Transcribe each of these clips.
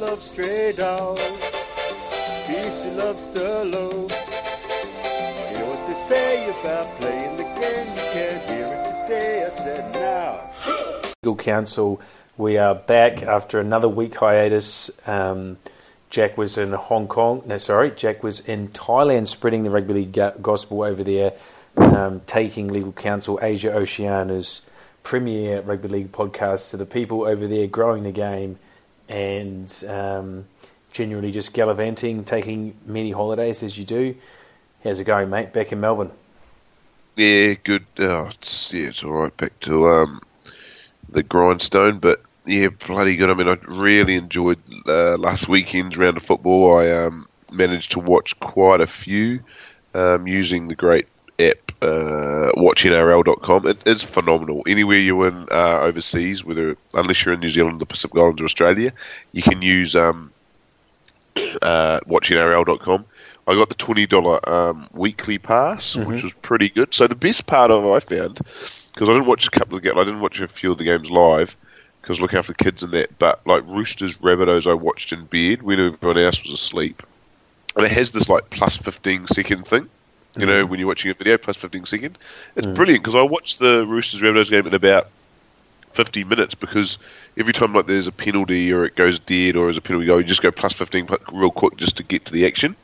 Loves stray dogs. Beastie loves know what they say about playing the game? You can't hear it today. I said now. Legal Council, we are back after another week hiatus. Um, Jack was in Hong Kong. No, sorry, Jack was in Thailand, spreading the rugby league gospel over there, um, taking Legal Council Asia Oceania's premier rugby league podcast to the people over there, growing the game, and um, generally just gallivanting, taking many holidays as you do. How's it going, mate? Back in Melbourne. Yeah, good. Oh, it's, yeah, it's all right. Back to um, the grindstone, but yeah, bloody good. I mean, I really enjoyed uh, last weekend's round of football. I um, managed to watch quite a few um, using the great uh, watchnrl.com. It is phenomenal. Anywhere you're in uh, overseas, whether unless you're in New Zealand, the Pacific Islands, or Australia, you can use um, uh, watchnrl.com. I got the twenty dollar um, weekly pass, which was pretty good. So the best part of it I found because I didn't watch a couple of games, I didn't watch a few of the games live because looking after the kids and that. But like Roosters, Rabbitohs, I watched in bed when everyone else was asleep, and it has this like plus fifteen second thing. You know, when you're watching a video, plus 15 second. It's brilliant because I watched the Roosters Rabbitohs game in about 50 minutes because every time like there's a penalty or it goes dead or there's a penalty goal, you just go plus 15 real quick just to get to the action.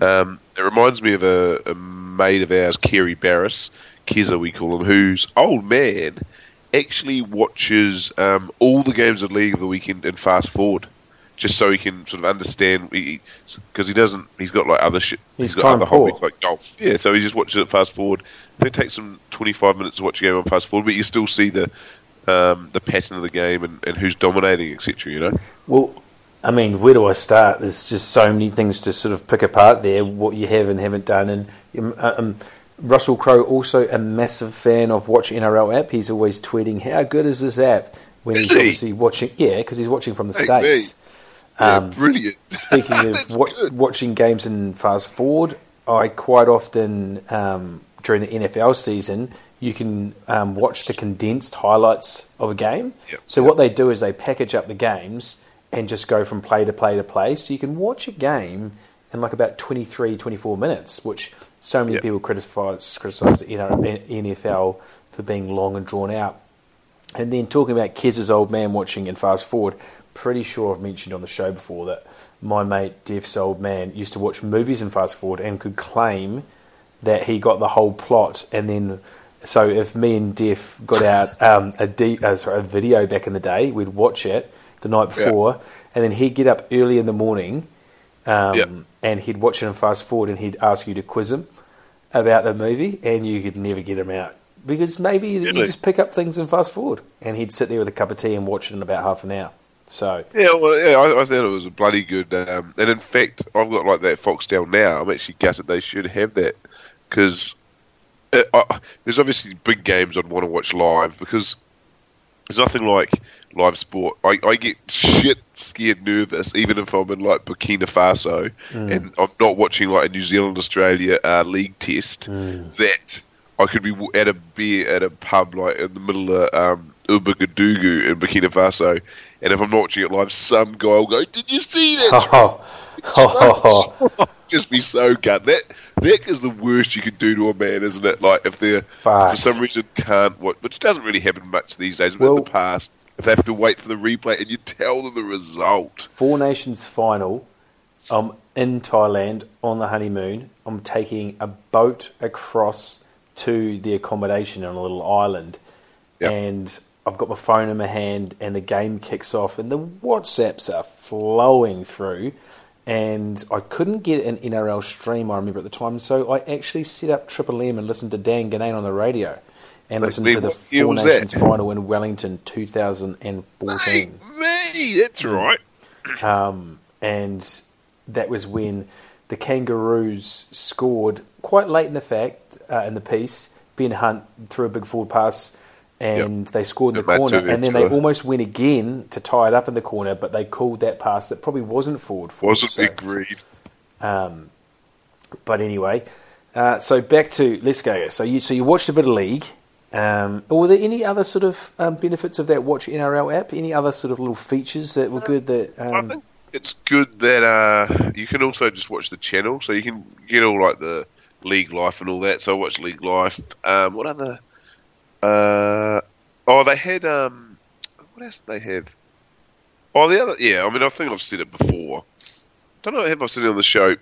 Um, it reminds me of a, a mate of ours, Kerry Barris, Keza we call him, whose old man actually watches um, all the games of League of the Weekend in fast forward. Just so he can sort of understand, because he doesn't. He's got like other shit. He's got time other hobbies like golf. Yeah, so he just watches it fast forward. Then it takes him 25 minutes to watch a game on fast forward, but you still see the um, the pattern of the game and, and who's dominating, etc. You know, Well, I mean, where do I start? There's just so many things to sort of pick apart there, what you have and haven't done. And um, um, Russell Crowe, also a massive fan of Watch NRL app. He's always tweeting, "How good is this app?" When Is he's he? obviously watching, yeah, because he's watching from the Hey, states. yeah, Um, brilliant. Speaking of wa- watching games in fast forward, I quite often um, during the NFL season you can um, watch the condensed highlights of a game. Yep, So yep. what they do is they package up the games and just go from play to play to play. So you can watch a game in like about 23, 24 minutes, which so many Yep. people criticize criticize the NFL for being long and drawn out. And then talking about Kez's old man watching in fast forward, pretty sure I've mentioned on the show before that my mate Def's old man used to watch movies in fast forward and could claim that he got the whole plot. And then, so if me and Def got out um, a, D, uh, sorry, a video back in the day, we'd watch it the night Yeah. before, and then he'd get up early in the morning um, Yep. and he'd watch it and fast forward and he'd ask you to quiz him about the movie, and you could never get him out because maybe you just pick up things and fast forward, and he'd sit there with a cup of tea and watch it in about half an hour. So Yeah, well, yeah, I, I thought it was a bloody good. Um, and in fact, I've got like that Foxtel now. I'm actually gutted they should have that because uh, there's obviously big games I'd want to watch live because there's nothing like live sport. I, I get shit scared nervous even if I'm in like Burkina Faso and I'm not watching like a New Zealand Australia uh, league test that I could be at a beer at a pub like in the middle of um, in Burkina Faso, and if I'm not watching it live, some guy will go, "Did you see that?" oh, oh, oh, oh. Just be so gut. That that is the worst you can do to a man, isn't it? Like if they're Fuck. for some reason can't watch, which doesn't really happen much these days. But Well- in the past, if they have to wait for the replay and you tell them the result, Four Nations final. I'm in Thailand on the honeymoon. I'm taking a boat across to the accommodation on a little island, Yep. and I've got my phone in my hand, and the game kicks off, and the WhatsApps are flowing through, and I couldn't get an NRL stream. I remember at the time, so I actually set up Triple M and listened to Dan Ginnane on the radio. And Like listened me, to the Four Nations that? final in Wellington 2014 hey, me, that's right. um, and that was when the Kangaroos scored quite late in the fact uh, in the piece. Ben Hunt threw a big forward pass, and they scored in the corner, and then they almost went again to tie it up in the corner, but they called that pass that probably wasn't forward. forward Wasn't so- agreed. but anyway, uh, so back to let's go. So you so you watched a bit of league, Um, were there any other sort of um, benefits of that Watch NRL app? Any other sort of little features that were good? That I um, think it's good that uh, you can also just watch the channel, so you can get all like the League Life and all that. So I watch League Life. Um, what other? Uh, oh, they had um, what else did they have? Oh, the other, yeah. I mean, I think I've said it before. Don't know if I've said it on the show.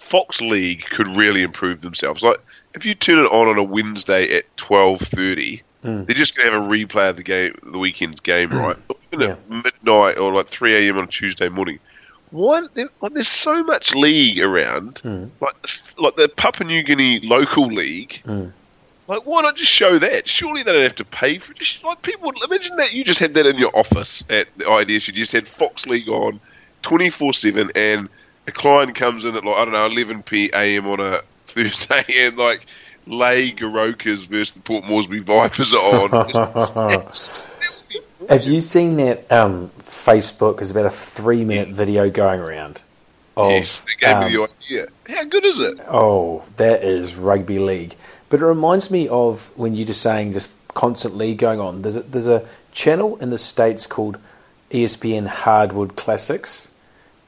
Fox League could really improve themselves. Like if you turn it on on a Wednesday at twelve thirty, Mm. they're just going to have a replay of the game, the weekend's game, right? Or Even at midnight or like three a.m. on Tuesday morning. Why? Like, there's so much league around, Mm. like like the Papua New Guinea local league. Mm. Like, why not just show that? Surely they don't have to pay for it. Just, like, people, would imagine that you just had that in your office at the idea. You just had Fox League on 24 7, and a client comes in at, like, I don't know, 11 p.m. on a Thursday, and, like, Lay Garokas versus the Port Moresby Vipers are on. Have you seen that um, Facebook? Is about a three-minute video going around. Of, yes, they gave um, me the idea. How good is it? Oh, that is rugby league. But it reminds me of when you're just saying just constantly going on. There's a, there's a channel in the states called ESPN Hardwood Classics,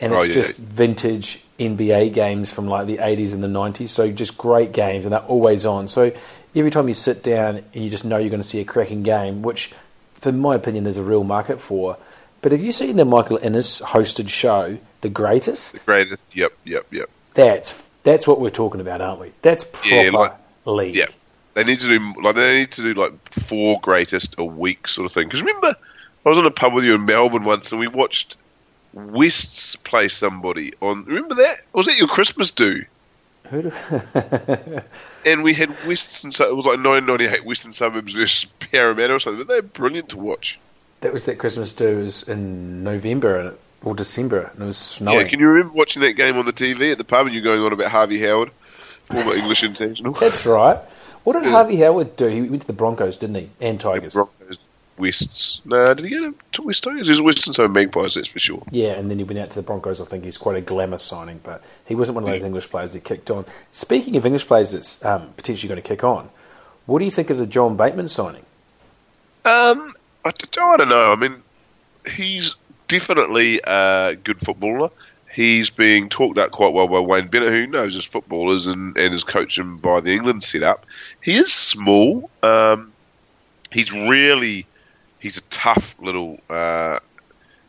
and Oh, it's yeah. just vintage NBA games from like the 80s and the 90s. So just great games, and they're always on. So every time you sit down and you just know you're going to see a cracking game, which, for my opinion, there's a real market for. But have you seen the Michael Innes hosted show, The Greatest? The greatest. Yep, yep, yep. That's that's what we're talking about, aren't we? That's proper Yeah, like- league. Yeah, they need to do like they need to do like four greatest a week sort of thing. Because remember, I was on a pub with you in Melbourne once, and we watched Wests play somebody on. Remember that? Was that your Christmas do? Who do, And we had Wests and so it was like 1998 Western Suburbs versus Parramatta or something. They're brilliant to watch. that was that Christmas do was in November or December and it was snowing. Yeah, can you remember watching that game on the TV at the pub and you going on about Harvey Howard, former English international? That's right. What did Yeah. Harvey Howard do? He went to the Broncos, didn't he? And Tigers. Broncos, Wests. Nah, did he go to, West Tigers? There's West and so Magpies, that's for sure. Yeah, and then he went out to the Broncos. I think he's quite a glamour signing, but he wasn't one of those English players that kicked on. Speaking of English players that's um, potentially going to kick on, what do you think of the John Bateman signing? Um, I, I don't know. I mean, he's definitely a good footballer. He's being talked up quite well by Wayne Bennett, who knows his footballers and, and is coaching by the England setup. He is small. Um, he's really he's a tough little uh,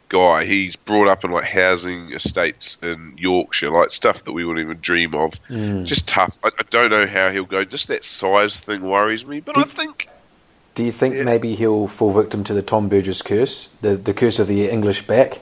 guy. He's brought up in like housing estates in Yorkshire, like stuff that we wouldn't even dream of. Just tough. I, I don't know how he'll go. Just that size thing worries me. But I think Do you think Yeah. maybe he'll fall victim to the Tom Burgess curse, the the curse of the English back?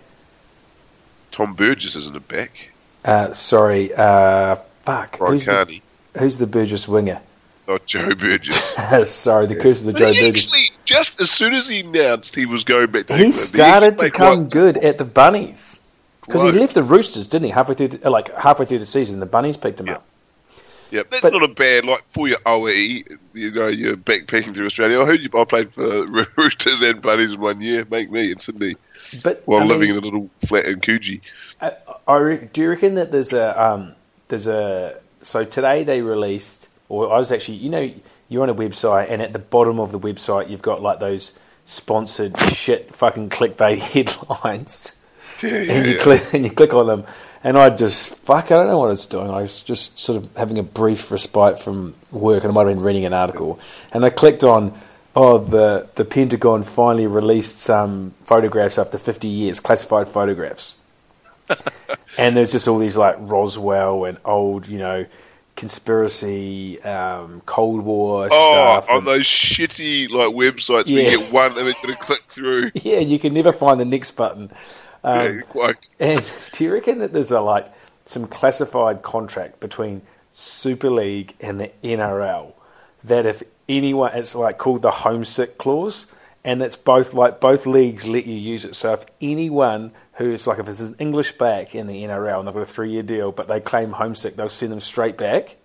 Tom Burgess isn't a back. Uh, sorry, uh, fuck. Brian Who's the, who's the Burgess winger? Oh, Joe Burgess. sorry, the curse of the But Joe he Burgess. actually, just as soon as he announced he was going back to He England, started to come played good at the Bunnies because he left the Roosters, didn't he? Halfway through, the, like halfway through the season, the Bunnies picked him Yeah. up. Yeah, that's But- not a bad like for your OE. You know, you're backpacking through Australia. I heard you. I played for Roosters and Bunnies in one year. Make me in Sydney But while I living mean, in a little flat in Coogee. I, I do you reckon that there's a um, there's a so today they released or I was actually you know you're on a website and at the bottom of the website you've got like those sponsored shit fucking clickbait headlines Yeah, yeah, and you yeah. click and you click on them and I just fuck I don't know what it's doing I was just sort of having a brief respite from work and I might have been reading an article and I clicked on oh the the Pentagon finally released some photographs after 50 years classified photographs and there's just all these like Roswell and old, you know, conspiracy, um, Cold War Oh, stuff. on and- those shitty like websites where Yeah. you get one image and click through. yeah, you can never find the next button. Um, yeah, quite. And do you reckon that there's a like some classified contract between Super League and the NRL that if anyone, it's like called the homesick clause, and that's both like both leagues let you use it. So if anyone who's like if it's an English back in the NRL and they've got a three year deal, but they claim homesick, they'll send them straight back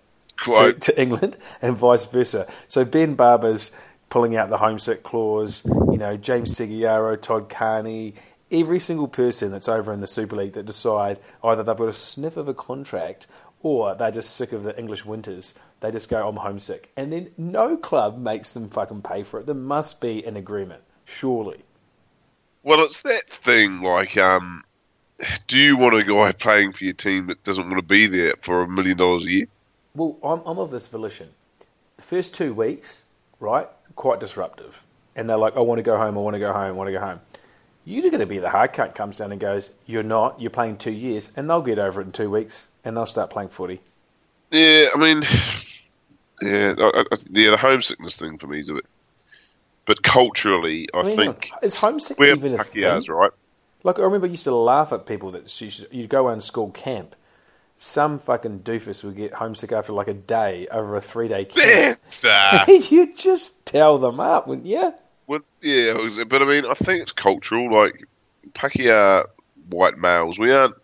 to, to England and vice versa. So Ben Barba's pulling out the homesick clause. You know, James Segeyaro, Todd Carney, every single person that's over in the Super League that decide either they've got a sniff of a contract or they're just sick of the English winters. They just go, I'm homesick. And then no club makes them fucking pay for it. There must be an agreement, surely. Well, it's that thing like, um, do you want a guy playing for your team that doesn't want to be there for a million dollars a year? Well, I'm, I'm of this volition. The first two weeks, right, quite disruptive. And they're like, I want to go home, I want to go home, I want to go home. You're going to be the hard cut comes down and goes, You're not, you're playing two years, and they'll get over it in two weeks, and they'll start playing footy. Yeah, I mean, yeah, I, I, yeah, the homesickness thing for me is a bit. But culturally, I, I mean, think is homesick we're even a thing? right? Like, I remember I used to laugh at people that you you'd go on school camp. Some fucking doofus would get homesick after like a day over a three day camp. Uh, You'd just tell them up, wouldn't you? Well, yeah, but I mean, I think it's cultural. Like Pakeha, white males, we aren't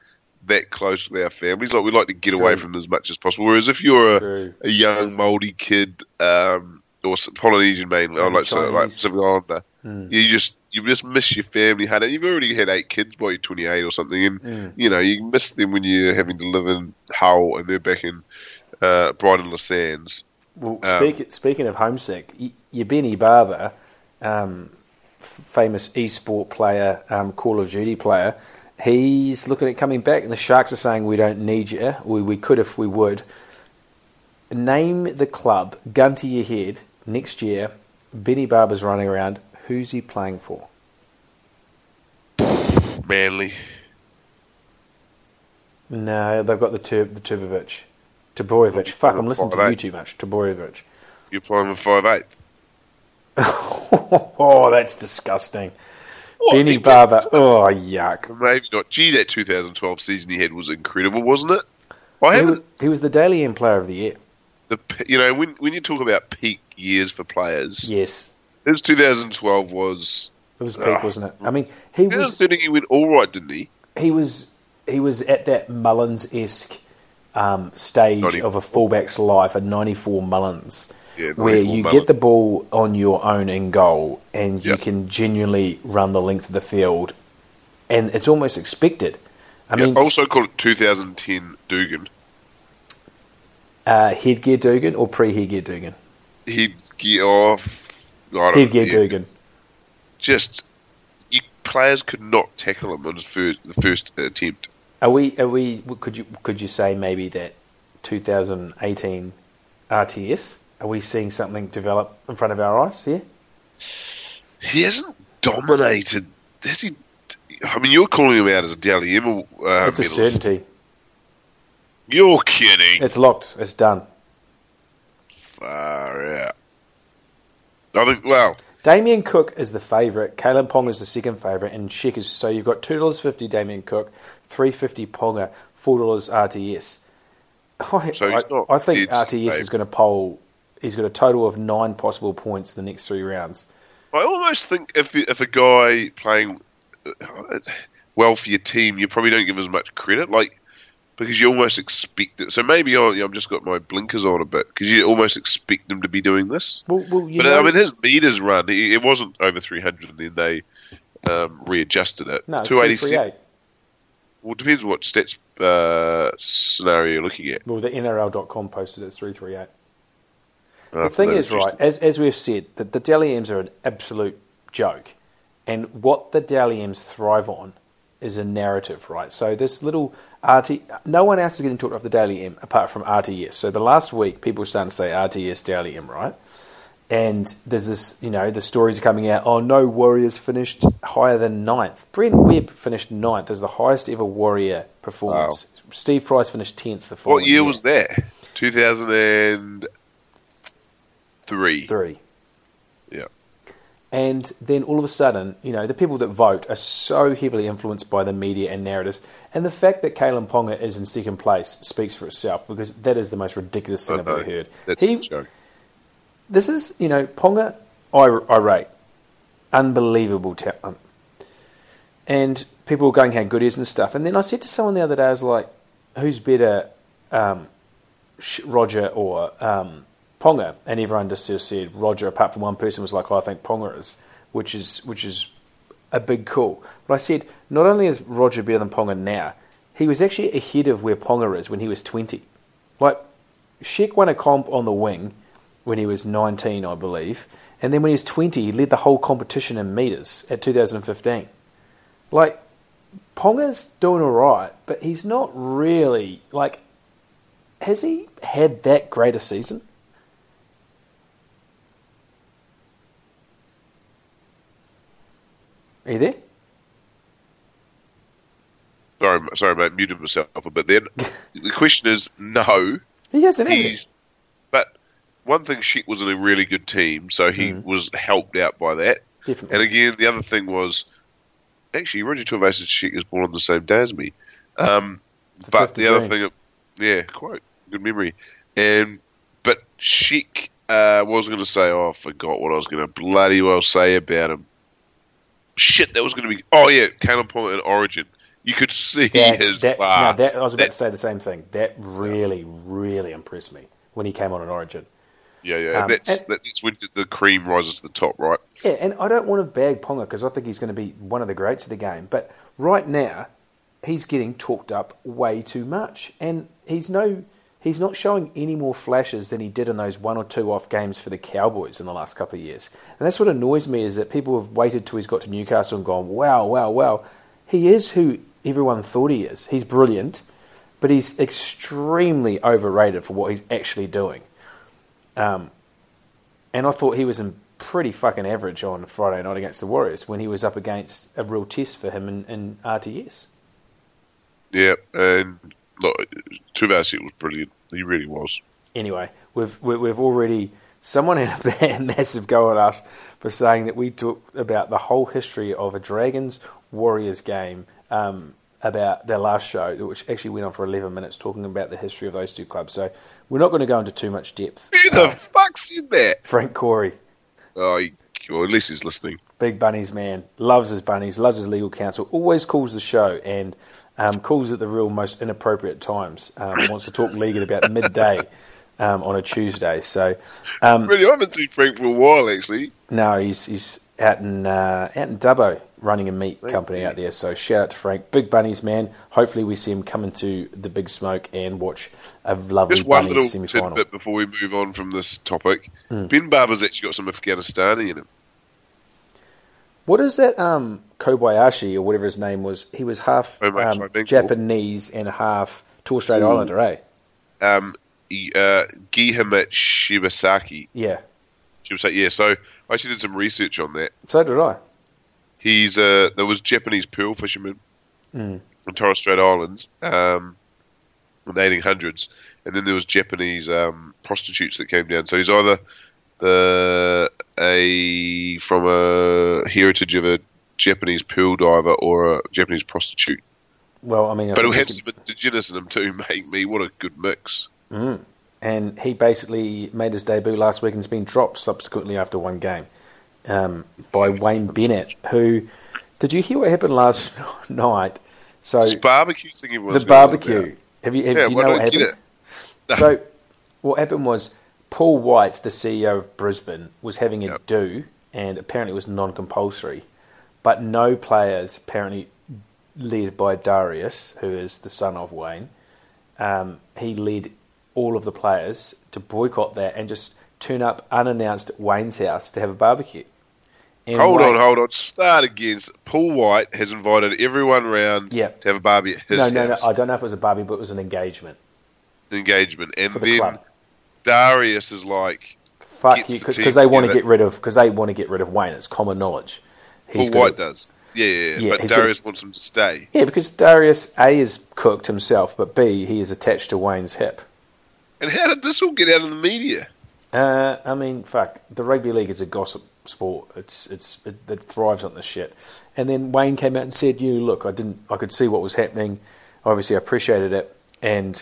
that close with our families. Like we like to get away from them as much as possible. Whereas if you're a, a young Māori kid, um, or Polynesian mainly, or like so, like. Pacific Islander, Hmm. you just you just miss your family. Had. You've already had eight kids by you're 28 or something, and Mm. you know you miss them when you're having to live in Hull and they're back in uh, Brighton Le Sands. Well, Um, speak, speaking of homesick, y- your Benny Barba, um, famous esport player, um, Call of Duty player, he's looking at coming back, and the Sharks are saying we don't need you. We, we could if we would. Name the club, gun to your head, next year. Benny Barba's running around. Who's he playing for? Manly. No, they've got the Tur- the Tubovic. Toborovic. Fuck, I'm listening to you too much. Toborovic. You're playing with five eight. oh, that's disgusting. What? Benny Barba. Oh, yuck. Maybe not. Gee, that 2012 season he had was incredible, wasn't it? I He haven't. was, he was the Dally M Player of the Year. The you know when when you talk about peak years for players, Yes, his 2012 was. it was peak, Ah. wasn't it? I mean, he was 2013 he went all right, didn't he? he was he was at that Mullins esque um, stage 94. of a fullback's life, a '94 Mullins, Yeah, where you get the ball on your own in goal and you Yep. can genuinely run the length of the field, and it's almost expected. I Yeah, mean, also call it 2010 Dugan. uh, headgear Dugan or pre-headgear Dugan? He'd off. I Headgear yeah, Dugan. Just you, players could not tackle him on his first the first attempt. Are we? Are we? Could you? Could you say maybe that 2018 RTS? Are we seeing something develop in front of our eyes here? He hasn't dominated. Has he? I mean, you're calling him out as a Dally M uh, it's a medalist. certainty. You're kidding. It's locked. It's done. Far out. I think. Well, Damien Cook is the favourite. Kalyn Ponga is the second favourite, and Sheck is so you've got two dollars fifty Damien Cook, three fifty Ponga, four dollars RTS. I, So I- not I think RTS is going to poll. He's got a total of nine possible points in the next three rounds. I almost think if if a guy playing uh, well for your team, you probably don't give as much credit, like because you almost expect it. So maybe I, I've just got my blinkers on a bit because you almost expect them to be doing this. Well, well you But know, I mean, his meters run, it, it wasn't over 300, and then they um, readjusted it. no, it's 286. Well, it depends what stats uh, scenario you're looking at. Well, the NRL.com posted it as 338. The thing is, right, as, as we've said, that the Dally M's are an absolute joke. And what the Dally M's thrive on is a narrative, right? So this little RT, no one else is getting talked off the Dally M apart from RTS. So the last week, people were starting to say RTS Dally M, right? And there's this, you know, the stories are coming out. Oh, no Warriors finished higher than ninth. Brent Webb finished ninth as the highest ever Warrior performance. Steve Price finished tenth. The what following year was that? 2003. Three. Three. Yeah. And then all of a sudden, you know, the people that vote are so heavily influenced by the media and narratives. And the fact that Kalyn Ponga is in second place speaks for itself because that is the most ridiculous thing I've ever heard. That's He- a joke. this is, you know, Ponga, I, I rate. Unbelievable talent. And people were going how good he is and stuff. And then I said to someone the other day, I was like, who's better, um, Roger or um, Ponga? And everyone just of said Roger, apart from one person was like, oh, I think Ponga is, which is, which is a big call. But I said, not only is Roger better than Ponga now, he was actually ahead of where Ponga is when he was 20. Like, Sheck won a comp on the wing when he was 19, I believe. And then when he was 20, he led the whole competition in metres at 2015. Like, Ponga's doing all right, but he's not really, like, has he had that great a season? Are you there? Sorry, sorry, mate. Muted myself a bit. Then the question is, no. He hasn't, has He, but one thing, Sheck was in a really good team, so he Mm. was helped out by that. Definitely. And again, the other thing was, actually, Roger Tuivasa Sheck was born on the same day as me. Um, The but the other thing, yeah, quite good memory. And but Sheck uh, was going to say, oh, I forgot what I was going to bloody well say about him. Shit, that was going to be. Oh yeah, Ponga in Origin. You could see That- his that- class. No, that, I was about That- to say the same thing. That really, really impressed me when he came on an Origin. yeah, yeah. um, that's and- that's when the cream rises to the top, right? Yeah, and I don't want to bag Ponga because I think he's going to be one of the greats of the game. But right now, he's getting talked up way too much, and he's no, he's not showing any more flashes than he did in those one or two off games for the Cowboys in the last couple of years. And that's what annoys me is that people have waited till he's got to Newcastle and gone, wow, wow, wow. He is who everyone thought he is. He's brilliant, but he's extremely overrated for what he's actually doing. Um, and I thought he was in pretty fucking average on Friday night against the Warriors when he was up against a real test for him in, in RTS. Yeah, and look, Tuivasa was brilliant. He really was. Anyway, we've we- we've already someone had a massive go at us for saying that we talked about the whole history of a Dragons Warriors game um, about their last show, which actually went on for 11 minutes, talking about the history of those two clubs. So we're not going to go into too much depth. Who the fuck said that? Frank Corey, Oh, he, well, at least he's listening. big bunnies man, loves his bunnies, loves his legal counsel, always calls the show and um, calls at the real most inappropriate times. Um, wants to talk league at about midday um, on a Tuesday. So um, Really, I haven't seen Frank for a while, actually. no, he's he's out in uh, out in Dubbo running a meat company out there. So shout out to Frank, big bunnies man. Hopefully we see him come into the big smoke and watch a lovely Just one bunnies little semi final. tidbit before we move on from this topic. Hmm. Ben Barba's actually got some Afghanistani in him. What is that? Um, Kobayashi or whatever his name was. He was half um. Japanese and half Torres Strait Ooh. Islander, eh? Um, uh, Shibasaki. Yeah. Shibasaki. Yeah, so I actually did some research on that. So did I. He's uh, there was Japanese pearl fishermen Mm. on Torres Strait Islands um, in the 1800s, and then there was Japanese um, prostitutes that came down. So he's either the a from a heritage of a Japanese pool diver or a Japanese prostitute. Well, I mean, I But have we some indigenous in him too, mate. Me, what a good mix. could- and he basically made his debut last week and has been dropped subsequently after one game um, by Wayne Bennett, who. Did you hear what happened last night? So This barbecue thing the barbecue. Have you? Have, Yeah, do you know what happened? So, what happened was Paul White, the CEO of Brisbane, was having a Yep. do, and apparently it was non-compulsory, but no players, apparently led by Darius, who is the son of Wayne, um, he led all of the players to boycott that and just turn up unannounced at Wayne's house to have a barbecue. And Hold Wayne- on, hold on. Start again. Paul White has invited everyone round Yeah. to have a barbie at his No, no, no. I don't know if it was a barbie, but it was an engagement engagement, and for the then club. Darius is like, Fuck you, because team they want to get rid of because they want to get rid of Wayne. It's common knowledge. Paul gonna- White does. Yeah, yeah, yeah. But he's Darius wants him to stay. Yeah, because Darius A is cooked himself, but B he is attached to Wayne's hip. And how did this all get out of the media? Uh, I mean, fuck. The rugby league is a gossip sport. It's it's it, it thrives on this shit. And then Wayne came out and said, "You look, I didn't. I could see what was happening. Obviously, I appreciated it, and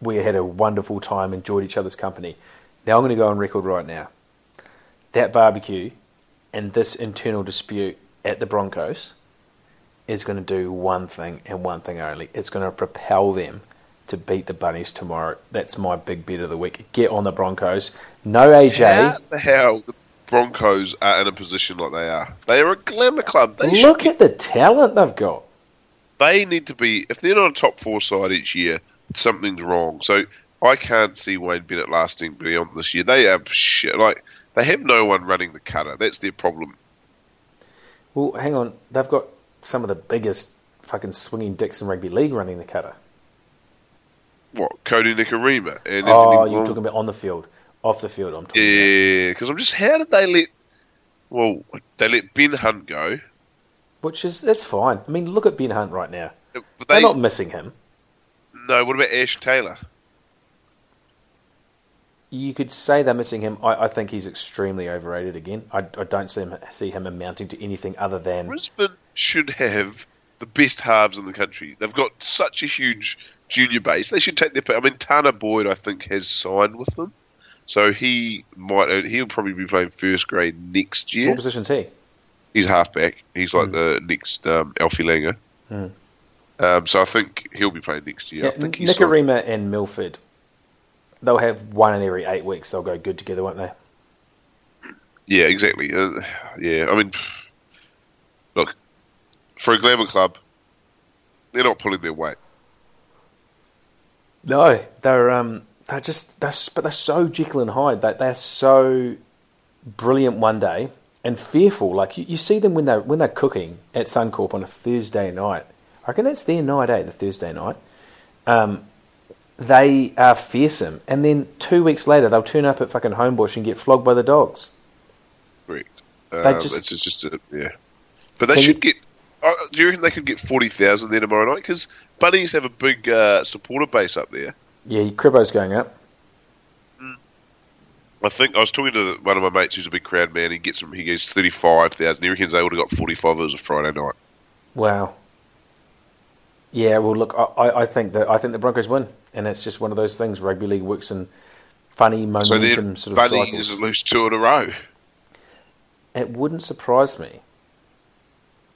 we had a wonderful time, enjoyed each other's company. Now I'm going to go on record right now. That barbecue and this internal dispute at the Broncos is going to do one thing and one thing only. It's going to propel them to beat the Bunnies tomorrow. That's my big bet of the week. Get on the Broncos. No AJ. How the hell the Broncos are in a position like they are? They are a glamour club. They Look at the talent they've got. they need to be if they're not a top four side each year, something's wrong. So I can't see Wayne Bennett lasting beyond this year. They have shit. Like they have no one running the cutter. That's their problem. Well, hang on. They've got some of the biggest fucking swinging dicks in rugby league running the cutter. What Kodi Nikorima and Oh, Anthony you're Wong- talking about on the field, off the field. I'm talking. Yeah, because I'm just how did they let? Well, they let Ben Hunt go, Which is that's fine. I mean, look at Ben Hunt right now. but They're not missing him. No. What about Ash Taylor? You could say they're missing him. I, I think he's extremely overrated again. I, I don't see him, see him amounting to anything other than Brisbane should have the best halves in the country. They've got such a huge junior base. They should take their. I mean, Tanah Boyd, I think, has signed with them, so he might. He'll probably be playing first grade next year. what position's he? He's halfback. He's like the next um, Alfie Langer. Hmm. Um, so I think he'll be playing next year. Yeah, I think signed- Nikorima and Milford. They'll have one in every eight weeks. They'll go good together, won't they? Yeah, exactly. Uh, yeah, I mean, look, for a glamour club, they're not pulling their weight. No, they're um, they're just they're but they're so Jekyll and Hyde. They they're so brilliant one day and fearful. Like you, you see them when they when they're cooking at Suncorp on a Thursday night. I reckon that's their night, eh? The Thursday night. Um, they are fearsome, and then two weeks later they'll turn up at fucking Homebush and get flogged by the dogs. Correct. They Um, just- it's just a, yeah, but they should you- get. Uh, do you reckon they could get forty thousand there tomorrow night? Because Bunnies have a big uh, supporter base up there. Yeah, Cribbo's going up. I think I was talking to one of my mates who's a big crowd man. He gets them. He gets thirty five thousand. He reckons they would have got forty five. It was a Friday night. Wow. Yeah, well, look, I- I, think that I think the Broncos win, and it's just one of those things. Rugby league works in funny moments So then sort of Bunnies cycles. lose two in a row. It wouldn't surprise me.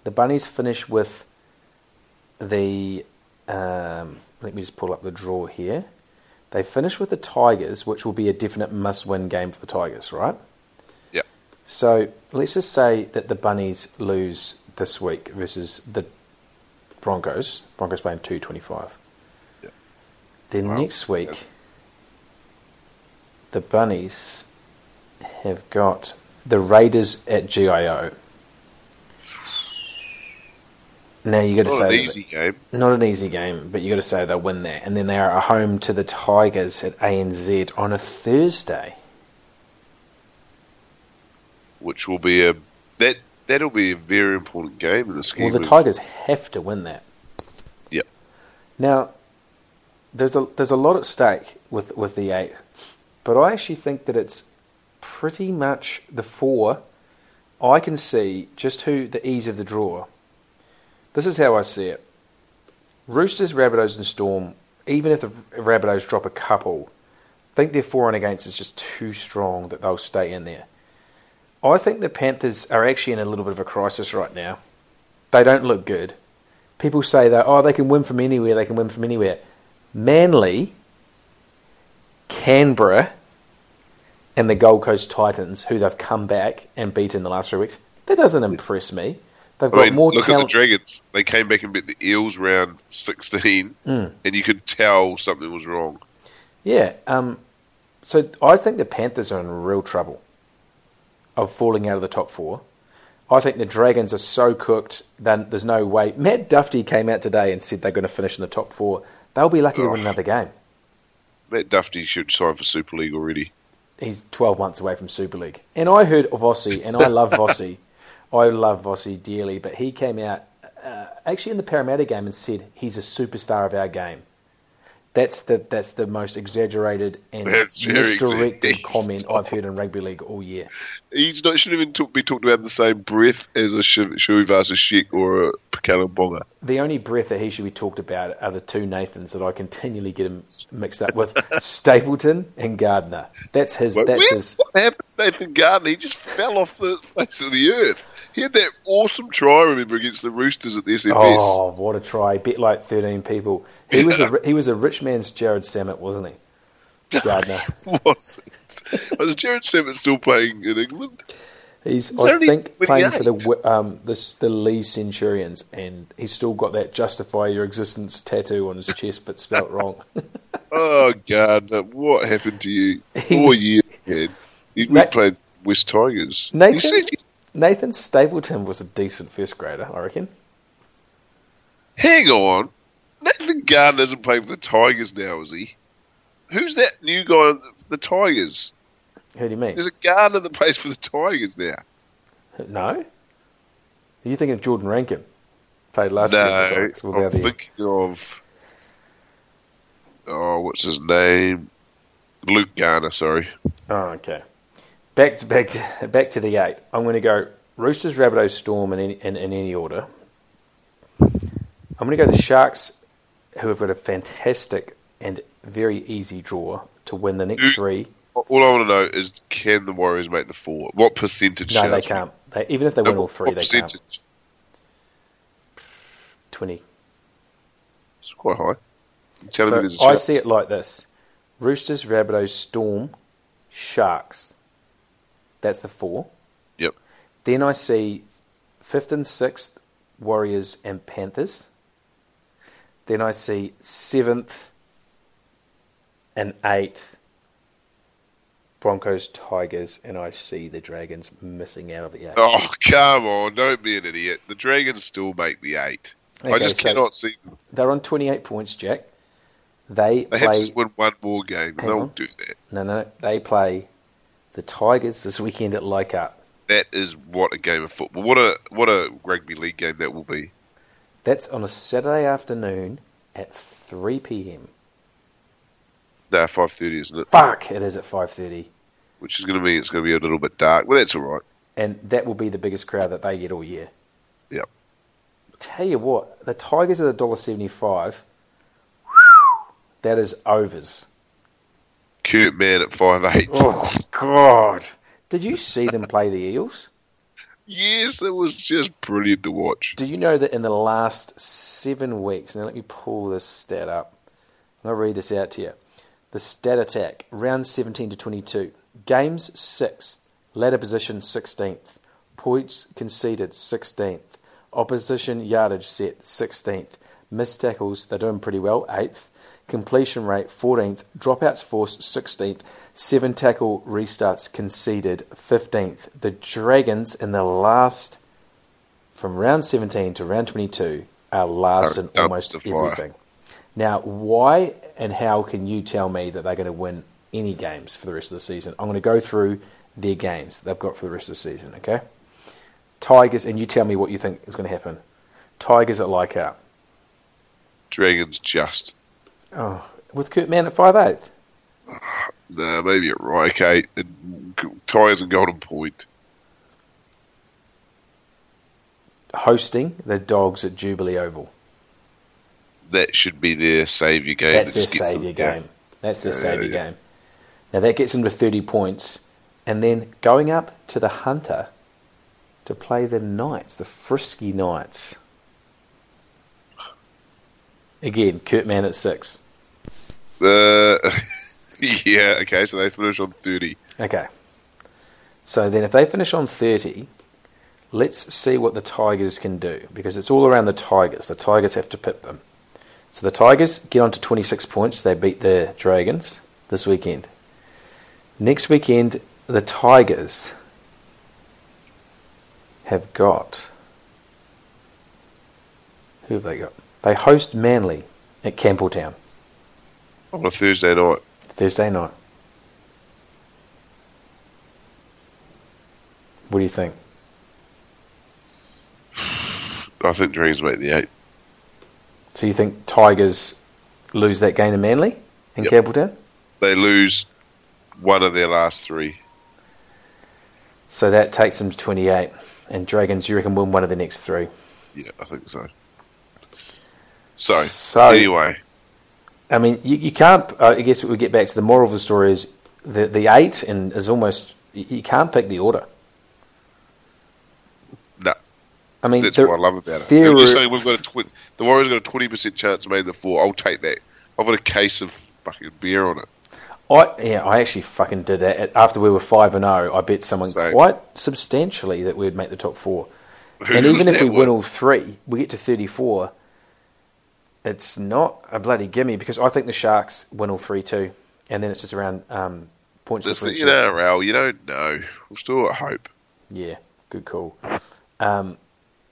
The Bunnies finish with the. Um, let me just pull up the draw here. They finish with the Tigers, which will be a definite must-win game for the Tigers, right? Yep. So let's just say that the Bunnies lose this week versus the Broncos. Broncos playing two twenty-five. Yep. Then Wow. next week, Yep. the Bunnies have got the Raiders at GIO. Now you got to Not say an easy game. not an easy game, but you got to say they'll win that, and then they are at home to the Tigers at ANZ on a Thursday. which will be a that that'll be a very important game in the scheme. Well, the of- Tigers have to win that. Yep. Now, there's a there's a lot at stake with with the eight, but I actually think that it's pretty much the four. I can see just who the ease of the draw. This is how I see it. Roosters, Rabbitohs, and Storm. Even if the Rabbitohs drop a couple, I think their four and against is just too strong that they'll stay in there. I think the Panthers are actually in a little bit of a crisis right now. They don't look good. People say that, oh, they can win from anywhere, they can win from anywhere. Manly, Canberra, and the Gold Coast Titans, who they've come back and beaten the last three weeks, that doesn't impress me. They've got I mean, more look talent. at the Dragons. They came back and beat the Eels round sixteen, Mm. and you could tell something was wrong. Yeah. Um, so I think the Panthers are in real trouble of falling out of the top four. I think the Dragons are so cooked that there's no way. Matt Dufty came out today and said they're going to finish in the top four. They'll be lucky to win Oh. another game. Matt Dufty should sign for Super League already. He's 12 months away from Super League. And I heard of Vossi, and I love Vossi. I love Vossi dearly, but he came out uh, actually in the Parramatta game and said he's a superstar of our game. That's the that's the most exaggerated and misdirected comment I've heard in rugby league all year. He's not shouldn't even talk, be talked about in the same breath as a Shu- Shuivasa Sheik or a Pakala Bonga. The only breath that he should be talked about are the two Nathans that I continually get him mixed up with Stapleton and Gardner. That's his. Like, that's his. What happened to Nathan Gardner? He just fell off the face of the earth. He had that awesome try, remember, against the Roosters at the SFS. Oh, what a try! Bet like thirteen people. He was a he was a rich man's Jarrod Sammut, wasn't he? Gardner. was Jarrod Sammut still playing in England? He's, I think, playing for the um, the, the Leigh Centurions, and he's still got that justify your existence tattoo on his chest, but spelt wrong. Oh God, what happened to you? Four years, man. You Na- played West Tigers. Nathan? You Nathan Stapleton was a decent first grader, I reckon. hang on, Nathan Gardner doesn't play for the Tigers now, is he? Who's that new guy on the Tigers? Who do you mean? There's a Gardner that plays for the Tigers now. No? Are you thinking of Jordan Rankin? Played last year. No, I'm thinking of. Oh, what's his name? Luke Garner. Sorry. Oh, okay. Back to back to back to the eight. I'm going to go Roosters, Rabbitohs, Storm in any, in, in any order. I'm going to go the Sharks, who have got a fantastic and very easy draw to win the next three. All I want to know is can the Warriors make the four? What percentage? No, they can't. They, even if they win all three, they can't. Twenty. It's quite high. You're telling me there's a So I see it like this: Roosters, Rabbitohs, Storm, Sharks. That's the four. Yep. Then I see fifth and sixth Warriors and Panthers. Then I see seventh and eighth Broncos, Tigers, and I see the Dragons missing out of the eight. Oh, come on. Don't be an idiot. The Dragons still make the eight. I just so cannot see them. They're on 28 points, Jack. They They have to win one more game, and they'll on. do that. No, no, they play the Tigers this weekend at Leichhardt. That is what a game of football. What a what a rugby league game that will be. That's on a Saturday afternoon at 3 p.m. Nah, five thirty, isn't it? Fuck, it is at 5:30, Which is going to mean it's going to be a little bit dark. Well, that's all right. and that will be the biggest crowd that they get all year. Yep. Tell you what, the Tigers at $1.75. That is overs. Kurt Mann at five eight. Oh God! Did you see them play the Eels? Yes, it was just brilliant to watch. Do you know that in the last seven weeks, now let me pull this stat up, and I'll read this out to you. The stat attack, round 17 to 22, games 6th, ladder position 16th, points conceded 16th, opposition yardage set 16th, missed tackles, they're doing pretty well, 8th, completion rate 14th, dropouts forced 16th, 7 tackle restarts conceded 15th. The Dragons in the last from round 17 to round 22 are last in almost everything. Now, why and how can you tell me that they're going to win any games for the rest of the season? I'm going to go through their games that they've got for the rest of the season, okay? Tigers, and you tell me what you think is going to happen. Tigers at Leichhardt. Dragons just. Oh, with Kurt Mann at 5'8". Nah, maybe right. Okay, and Tigers and Golden Point. Hosting the Dogs at Jubilee Oval. That should be their saviour game. That's their just gets them- saviour game. That's their Yeah, saviour yeah. game. Now that gets them to 30 points. And then going up to the Hunter to play the Knights, the Frisky Knights. Again, Kurt Mann at six. Uh, yeah, okay, so they finish on 30. Okay. So then if they finish on 30, let's see what the Tigers can do because it's all around the Tigers. The Tigers have to pip them. So the Tigers get on to 26 points. They beat the Dragons this weekend. Next weekend, the Tigers have got. Who have they got? They host Manly at Campbelltown On a Thursday night. Thursday night. What do you think? I think Dreams make the eight. So you think Tigers lose that game to Manly in Yep. Campbelltown? They lose one of their last three. So that takes them to 28. And Dragons, you reckon, win one of the next three? Yeah, I think so. So, So- anyway, I mean, you, you can't. I guess we get back to the moral of the story is the the eight and is almost you can't pick the order. no, I mean, that's there- what I love about it. You're saying we've got a twi- the Warriors got a twenty percent chance of making the four. I'll take that. I've got a case of fucking beer on it. I yeah, I actually fucking did that after we were five and zero. I bet someone Same. quite substantially that we'd make the top four. Who and even if we win all three, we get to thirty four. It's not a bloody gimme because I think the Sharks win all three too, and then it's just around um, points This the. NRL, you don't know. We've still got hope. Yeah, good call. Um,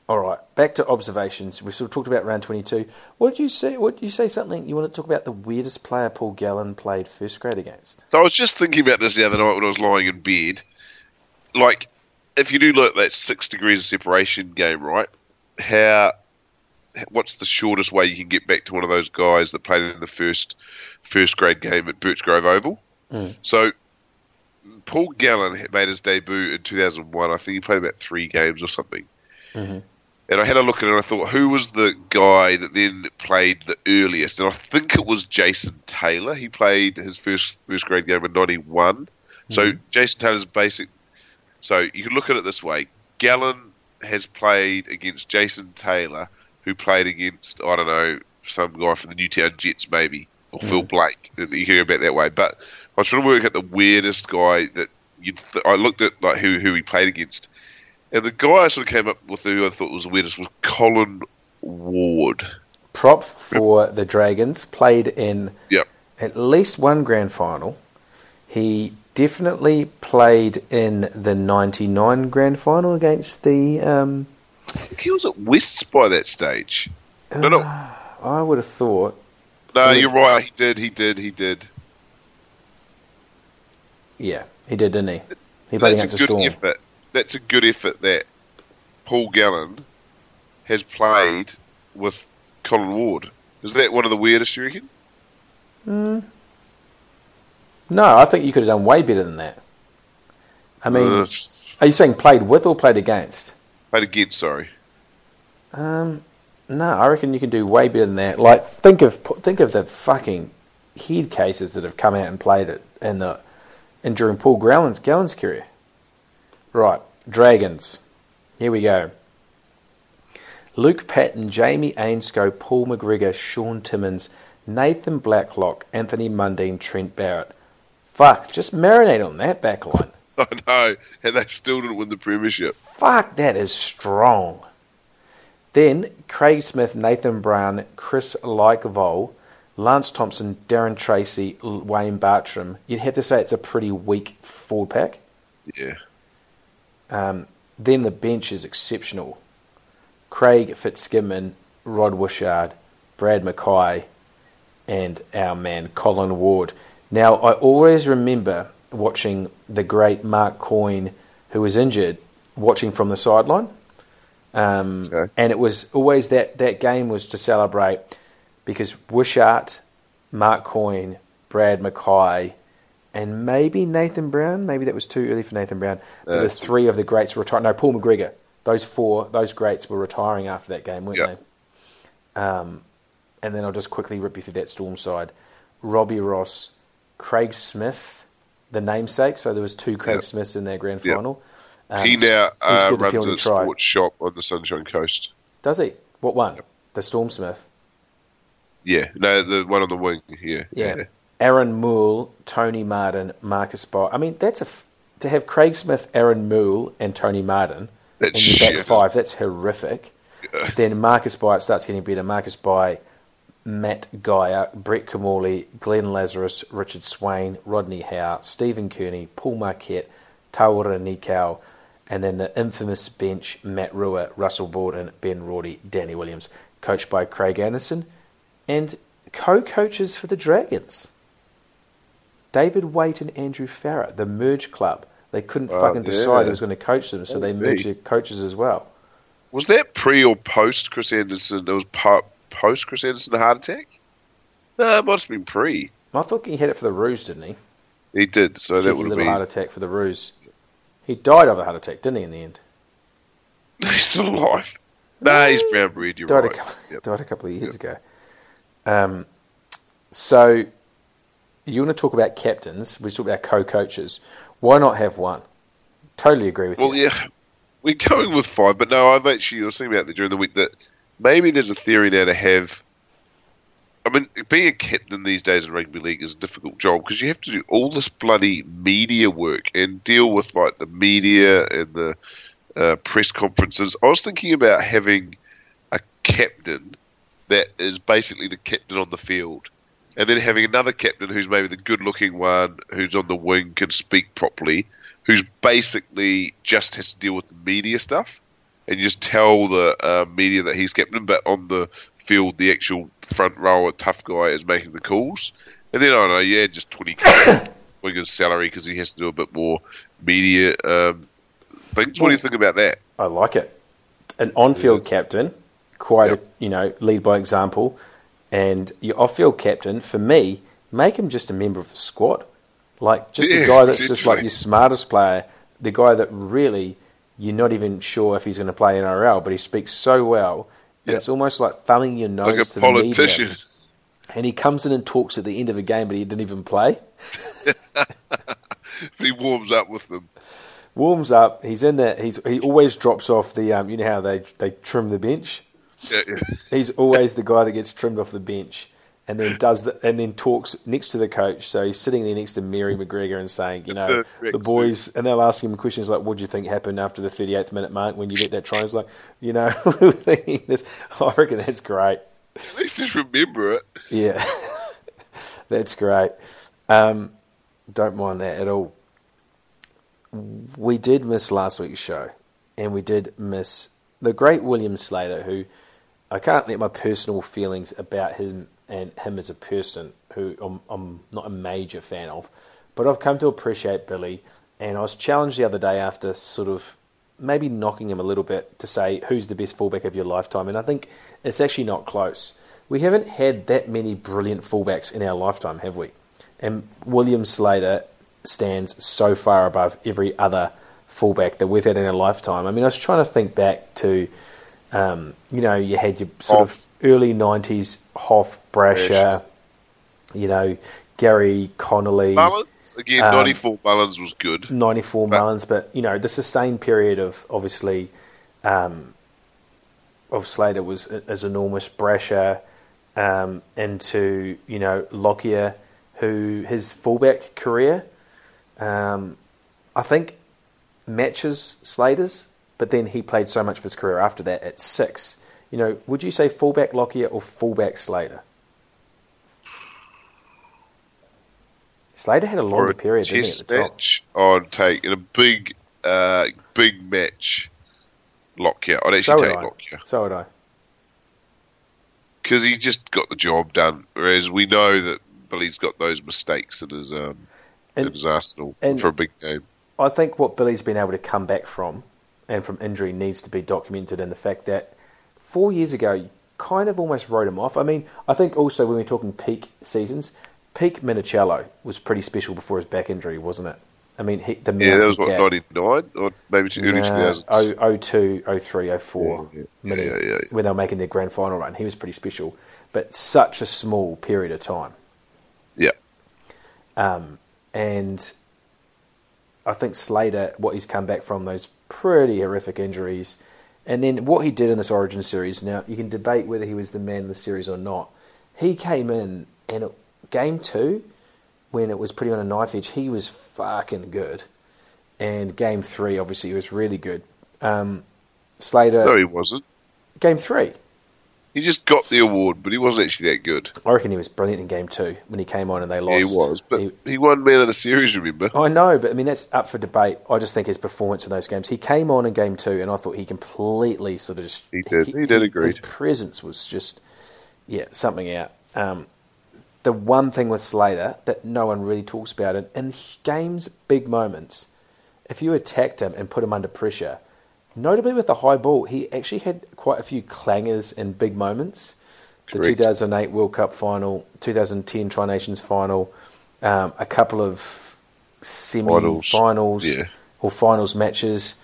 all right, back to observations. We sort of talked about round twenty-two. What did you say? What did you say? Something you want to talk about the weirdest player Paul Gallen played first grade against? So I was just thinking about this the other night when I was lying in bed. Like, if you do look at that six degrees of separation game, right? How, what's the shortest way you can get back to one of those guys that played in the first first grade game at Birchgrove Oval? Mm. So, Paul Gallen made his debut in 2001. I think he played about three games or something. Mm-hmm. And I had a look at it and I thought, who was the guy that then played the earliest? And I think it was Jason Taylor. He played his first first grade game in 91. So mm-hmm. Jason Taylor's basic. So you can look at it this way Gallen has played against Jason Taylor, who played against, I don't know, some guy from the Newtown Jets maybe, or Phil mm-hmm. Blake. You hear about that way. But I was trying to work out the weirdest guy that you'd. Th- I looked at like who, who he played against. And the guy I sort of came up with who I thought was the weirdest was Colin Ward. Prop for the Dragons played in Yep. at least one grand final. He definitely played in the '99 grand final against the. Um, I think he was at Wests by that stage. No, no, I would have thought. no, you're right. He did. He did. He did. Yeah, he did, didn't he? He played That's against a the good Storm. effort. That's a good effort that Paul Gallen has played with Colin Ward. Is that one of the weirdest you reckon? No, I think you could have done way better than that. I mean, Uh, are you saying played with or played against? played against. Sorry. Um, no, I reckon you can do way better than that. Like, think of think of the fucking head cases that have come out and played it in the and during Paul Gallen's Gallen's career. Right, Dragons. Here we go. Luke Patten, Jamie Ainscough, Paul McGregor, Shaun Timmins, Nathan Blacklock, Anthony Mundine, Trent Barrett. Fuck, just marinate on that backline. I know, and they still didn't win the premiership. Fuck, that is strong. Then Craig Smith, Nathan Brown, Chris Leikvoll, Lance Thompson, Darren Treacy, Wayne Bartrim. You'd have to say it's a pretty weak forward pack. Yeah. Um, then the bench is exceptional. Craig Fitzgibbon, Rod Wishart, Brad Mackay, and our man Colin Ward. Now, I always remember watching the great Mark Coyne, who was injured, watching from the sideline. Um, Okay. And it was always that, that game was to celebrate because Wishart, Mark Coyne, Brad Mackay, and maybe Nathan Brown. Maybe that was too early for Nathan Brown. But the three of the greats were retiring. No, Paul McGregor. Those four, those greats were retiring after that game, weren't Yeah. they? Um, and then I'll just quickly rip you through that storm side. Robbie Ross, Craig Smith, the namesake. So there was two Craig Yeah. Smiths in their grand Yeah. final. Um, he now uh, runs a sports shop on the Sunshine Coast. Does he? What one? The Storm Smith. Yeah, no, the one on the wing. Yeah, Yeah. Aaron Moule, Tony Martin, Marcus Bott. I mean, that's a f- to have Craig Smith, Aaron Moule, and Tony Martin That's in your back five. That's horrific. then Marcus Byatt starts getting better. Marcus Byatt, Matt Geyer, Brett Kimmorley, Glenn Lazarus, Richard Swain, Rodney Howe, Stephen Kearney, Paul Marquet, Tawera Nikau, and then the infamous bench, Matt Rua, Russell Bawden, Ben Roarty, Danny Williams, coached by Craig Anderson, and co-coaches for the Dragons. David Waite and Andrew Farrar, the merge club. They couldn't Oh, fucking decide yeah. who was going to coach them, so they merged their coaches as well. Was that pre or post Chris Anderson? It was post Chris Anderson a heart attack. No, it must have been pre. I thought he had it for the Roos, didn't he? He did, so that would have little been. heart attack for the Roos. He died of a heart attack, didn't he? In the end, He's still alive. Nah, he's brown breed. You're died right. a couple, Yep. died a couple of years ago. Um, so you want to talk about captains? We talk about co-coaches. Why not have one? Totally agree with Well, you. Well, yeah, we're going with five, but no, I've actually I was thinking about that during the week that maybe there's a theory now to have. I mean, being a captain these days in rugby league is a difficult job because you have to do all this bloody media work and deal with like the media and the uh, press conferences. I was thinking about having a captain that is basically the captain on the field, and then having another captain who's maybe the good-looking one, who's on the wing, can speak properly, who's basically just has to deal with the media stuff, and just tell the uh, media that he's captain, but on the field, the actual front row, a tough guy is making the calls. And then I don't know, yeah, just twenty k Wiggins' salary because he has to do a bit more media um, things. What do you think about that? I like it. An on-field Yes. captain, quite Yep. a you know lead by example, and your off-field captain for me, make him just a member of the squad, like just Yeah, a guy that's just like your smartest player, the guy that really you're not even sure if he's going to play NRL, but he speaks so well. It's almost like thumbing your nose Like a to the politician. media. And he comes in and talks at the end of a game, but he didn't even play. he warms up with them. Warms up. He's in there. He's he always drops off the. Um, you know how they they trim the bench. Yeah, yeah. He's always the guy that gets trimmed off the bench, and then does the, and then talks next to the coach. So he's sitting there next to Mary McGregor and saying, you know, the boys, and they'll ask him questions like, "What do you think happened after the 38th minute mark when you get that try?" He's like, you know, we were thinking this. I reckon that's great. At least just remember it. Yeah, that's great. Um, don't mind that at all. We did miss last week's show, and we did miss the great William Slater, who I can't let my personal feelings about him and him as a person, who I'm, I'm not a major fan of, but I've come to appreciate Billy. And I was challenged the other day after sort of maybe knocking him a little bit to say who's the best fullback of your lifetime, and I think it's actually not close. We haven't had that many brilliant fullbacks in our lifetime, have we? And William Slater stands so far above every other fullback that we've had in our lifetime. I mean, I was trying to think back to, um, you know, you had your sort of early '90s Hoff, Brasher, Brasher. you know, Gary Connolly. Mullins again, Um, ninety four Mullins was good. 94 But- Mullins, but you know the sustained period of obviously um, of Slater was as enormous. Brasher um, into you know Lockyer, who his fullback career, um, I think matches Slater's, but then he played so much of his career after that at six. You know, would you say fullback Lockyer or fullback Slater? Slater had a longer a period test top. match, I'd take in a big, uh, big match. Lockyer, I'd So actually would take I. Lockyer So would I. because he just got the job done. Whereas we know that Billy's got those mistakes in his um, in And- his arsenal and- for a big game. I think what Billy's been able to come back from and from injury needs to be documented And the fact that four years ago, you kind of almost wrote him off. I mean, I think also when we're talking peak seasons, peak Minichiello was pretty special before his back injury, wasn't it? I mean, he, the Yeah, that was what ninety nine or maybe two- early two thousands. oh- 02, 03, 04, Yeah, yeah, Mini, yeah, yeah, yeah. when they were making their grand final run. He was pretty special, but such a small period of time. Yeah, Um, and I think Slater, what he's come back from those pretty horrific injuries, and then what he did in this Origin series. Now you can debate whether he was the man in the series or not. He came in and it, game two, when it was pretty on a knife edge, he was fucking good, and game three obviously he was really good. Um, Slater, no, he wasn't. game three, He just got the award, but he wasn't actually that good. I reckon he was brilliant in game two when he came on and they lost. Yeah, he was, but He- he won man of the series. Remember? I know, but I mean that's up for debate. I just think his performance in those games. He came on in game two, and I thought he completely sort of just He did. He did, agreed. His presence was just yeah something out. Um, the one thing with Slater that no one really talks about in, in games, big moments, if you attacked him and put him under pressure, notably with the high ball, he actually had quite a few clangers in big moments. The Correct. 2008 World Cup final, 2010 Tri Nations final, um, a couple of semi-finals Yeah. or finals matches.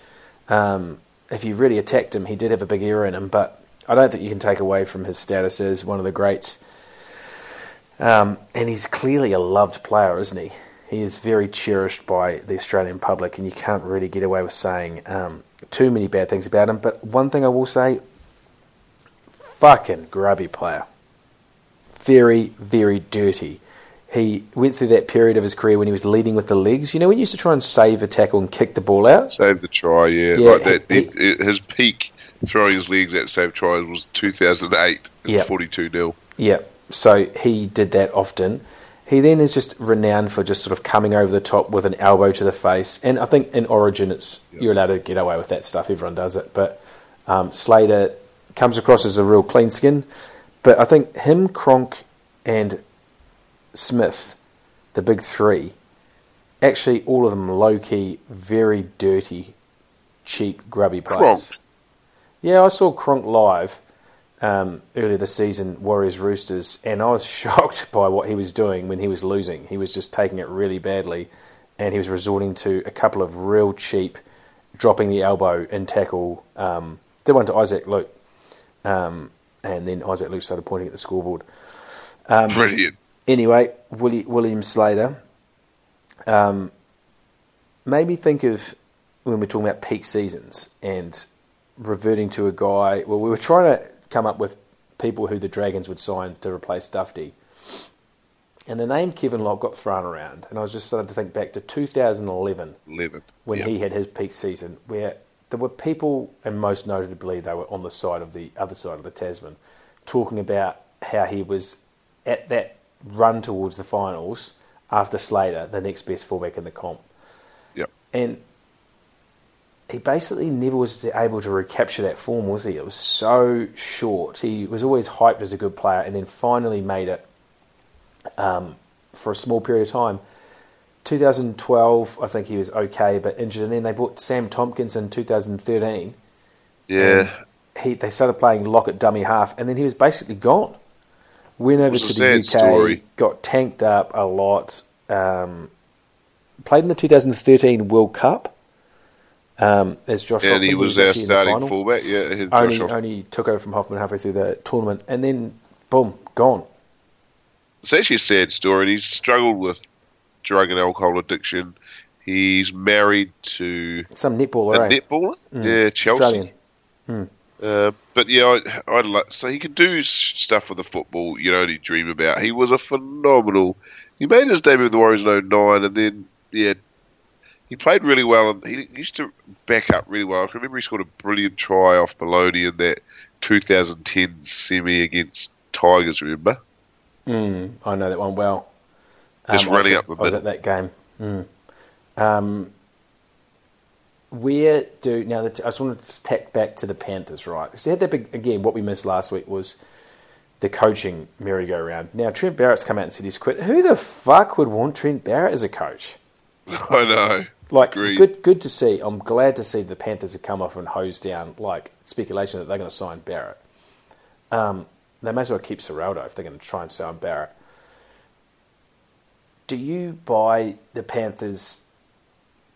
Um, if you really attacked him, he did have a big era in him, but I don't think you can take away from his status as one of the greats. Um, and he's clearly a loved player, isn't he? He is very cherished by the Australian public, and you can't really get away with saying um, too many bad things about him. But one thing I will say fucking grubby player. very, very dirty. He went through that period of his career when he was leading with the legs. You know, when he used to try and save a tackle and kick the ball out? Save the try, yeah. Yeah, like that, he- it, it, his peak throwing his legs out to save tries was 2008 and Yeah. 42 0. Yeah, so he did that often. He then is just renowned for just sort of coming over the top with an elbow to the face. And I think in Origin, it's you're allowed to get away with that stuff. Everyone does it. But um, Slater comes across as a real clean skin. But I think him, Cronk, and Smith, the big three, actually all of them low key, very dirty, cheap, grubby players. Yeah, I saw Cronk live um, earlier this season, Warriors Roosters, and I was shocked by what he was doing when he was losing. He was just taking it really badly, and he was resorting to a couple of real cheap, dropping the elbow in tackle. Um, did one to Isaac Luke, um, and then Isaac Luke started pointing at the scoreboard. Um, Brilliant. Anyway, Willie, William Slater um, made me think of when we're talking about peak seasons and reverting to a guy. Well, we were trying to come up with people who the Dragons would sign to replace Dufty. And the name Kevin Locke got thrown around, and I was just starting to think back to 2011 11th. when yeah. he had his peak season, where there were people, and most notably they were on the side of the other side of the Tasman, talking about how he was at that run towards the finals after Slater, the next best fullback in the comp. Yep. And he basically never was able to recapture that form, was he? It was so short. He was always hyped as a good player, and then finally made it um, for a small period of time. 2012, I think he was okay, but injured, and then they bought Sam Tomkins in 2013. Yeah. He they started playing Locke at dummy half, and then he was basically gone. Went over to the UK, story. got tanked up a lot. Um, played in the 2013 World Cup um, as Josh. and Hoffman. he was our in the starting final. fullback. Yeah, Only, only took over from Hoffman halfway through the tournament, and then boom, gone. It's actually a sad story. He's struggled with drug and alcohol addiction. He's married to Some a netballer, eh? netballer. Yeah, Chelsea. Australian. Uh, but yeah, I, I'd like so he could do stuff with the football you'd only dream about. He was a phenomenal. He made his debut with the Warriors in 09 and then yeah, he played really well and he used to back up really well. I remember he scored a brilliant try off Maloney in that 2010 semi against Tigers. Remember? Mm, I know that one well. Just Um, I running up the I was at that game. Mm. Um, where do now? The, I just want to tack back to the Panthers, right? So they had that big again. What we missed last week was the coaching merry-go-round. Now Trent Barrett's come out and said he's quit. Who the fuck would want Trent Barrett as a coach? I know. Like Agreed. good, good to see. I'm glad to see the Panthers have come off and hosed down like speculation that they're going to sign Barrett. Um, they may as well keep Ciraldo if they're going to try and sign Barrett. Do you buy the Panthers?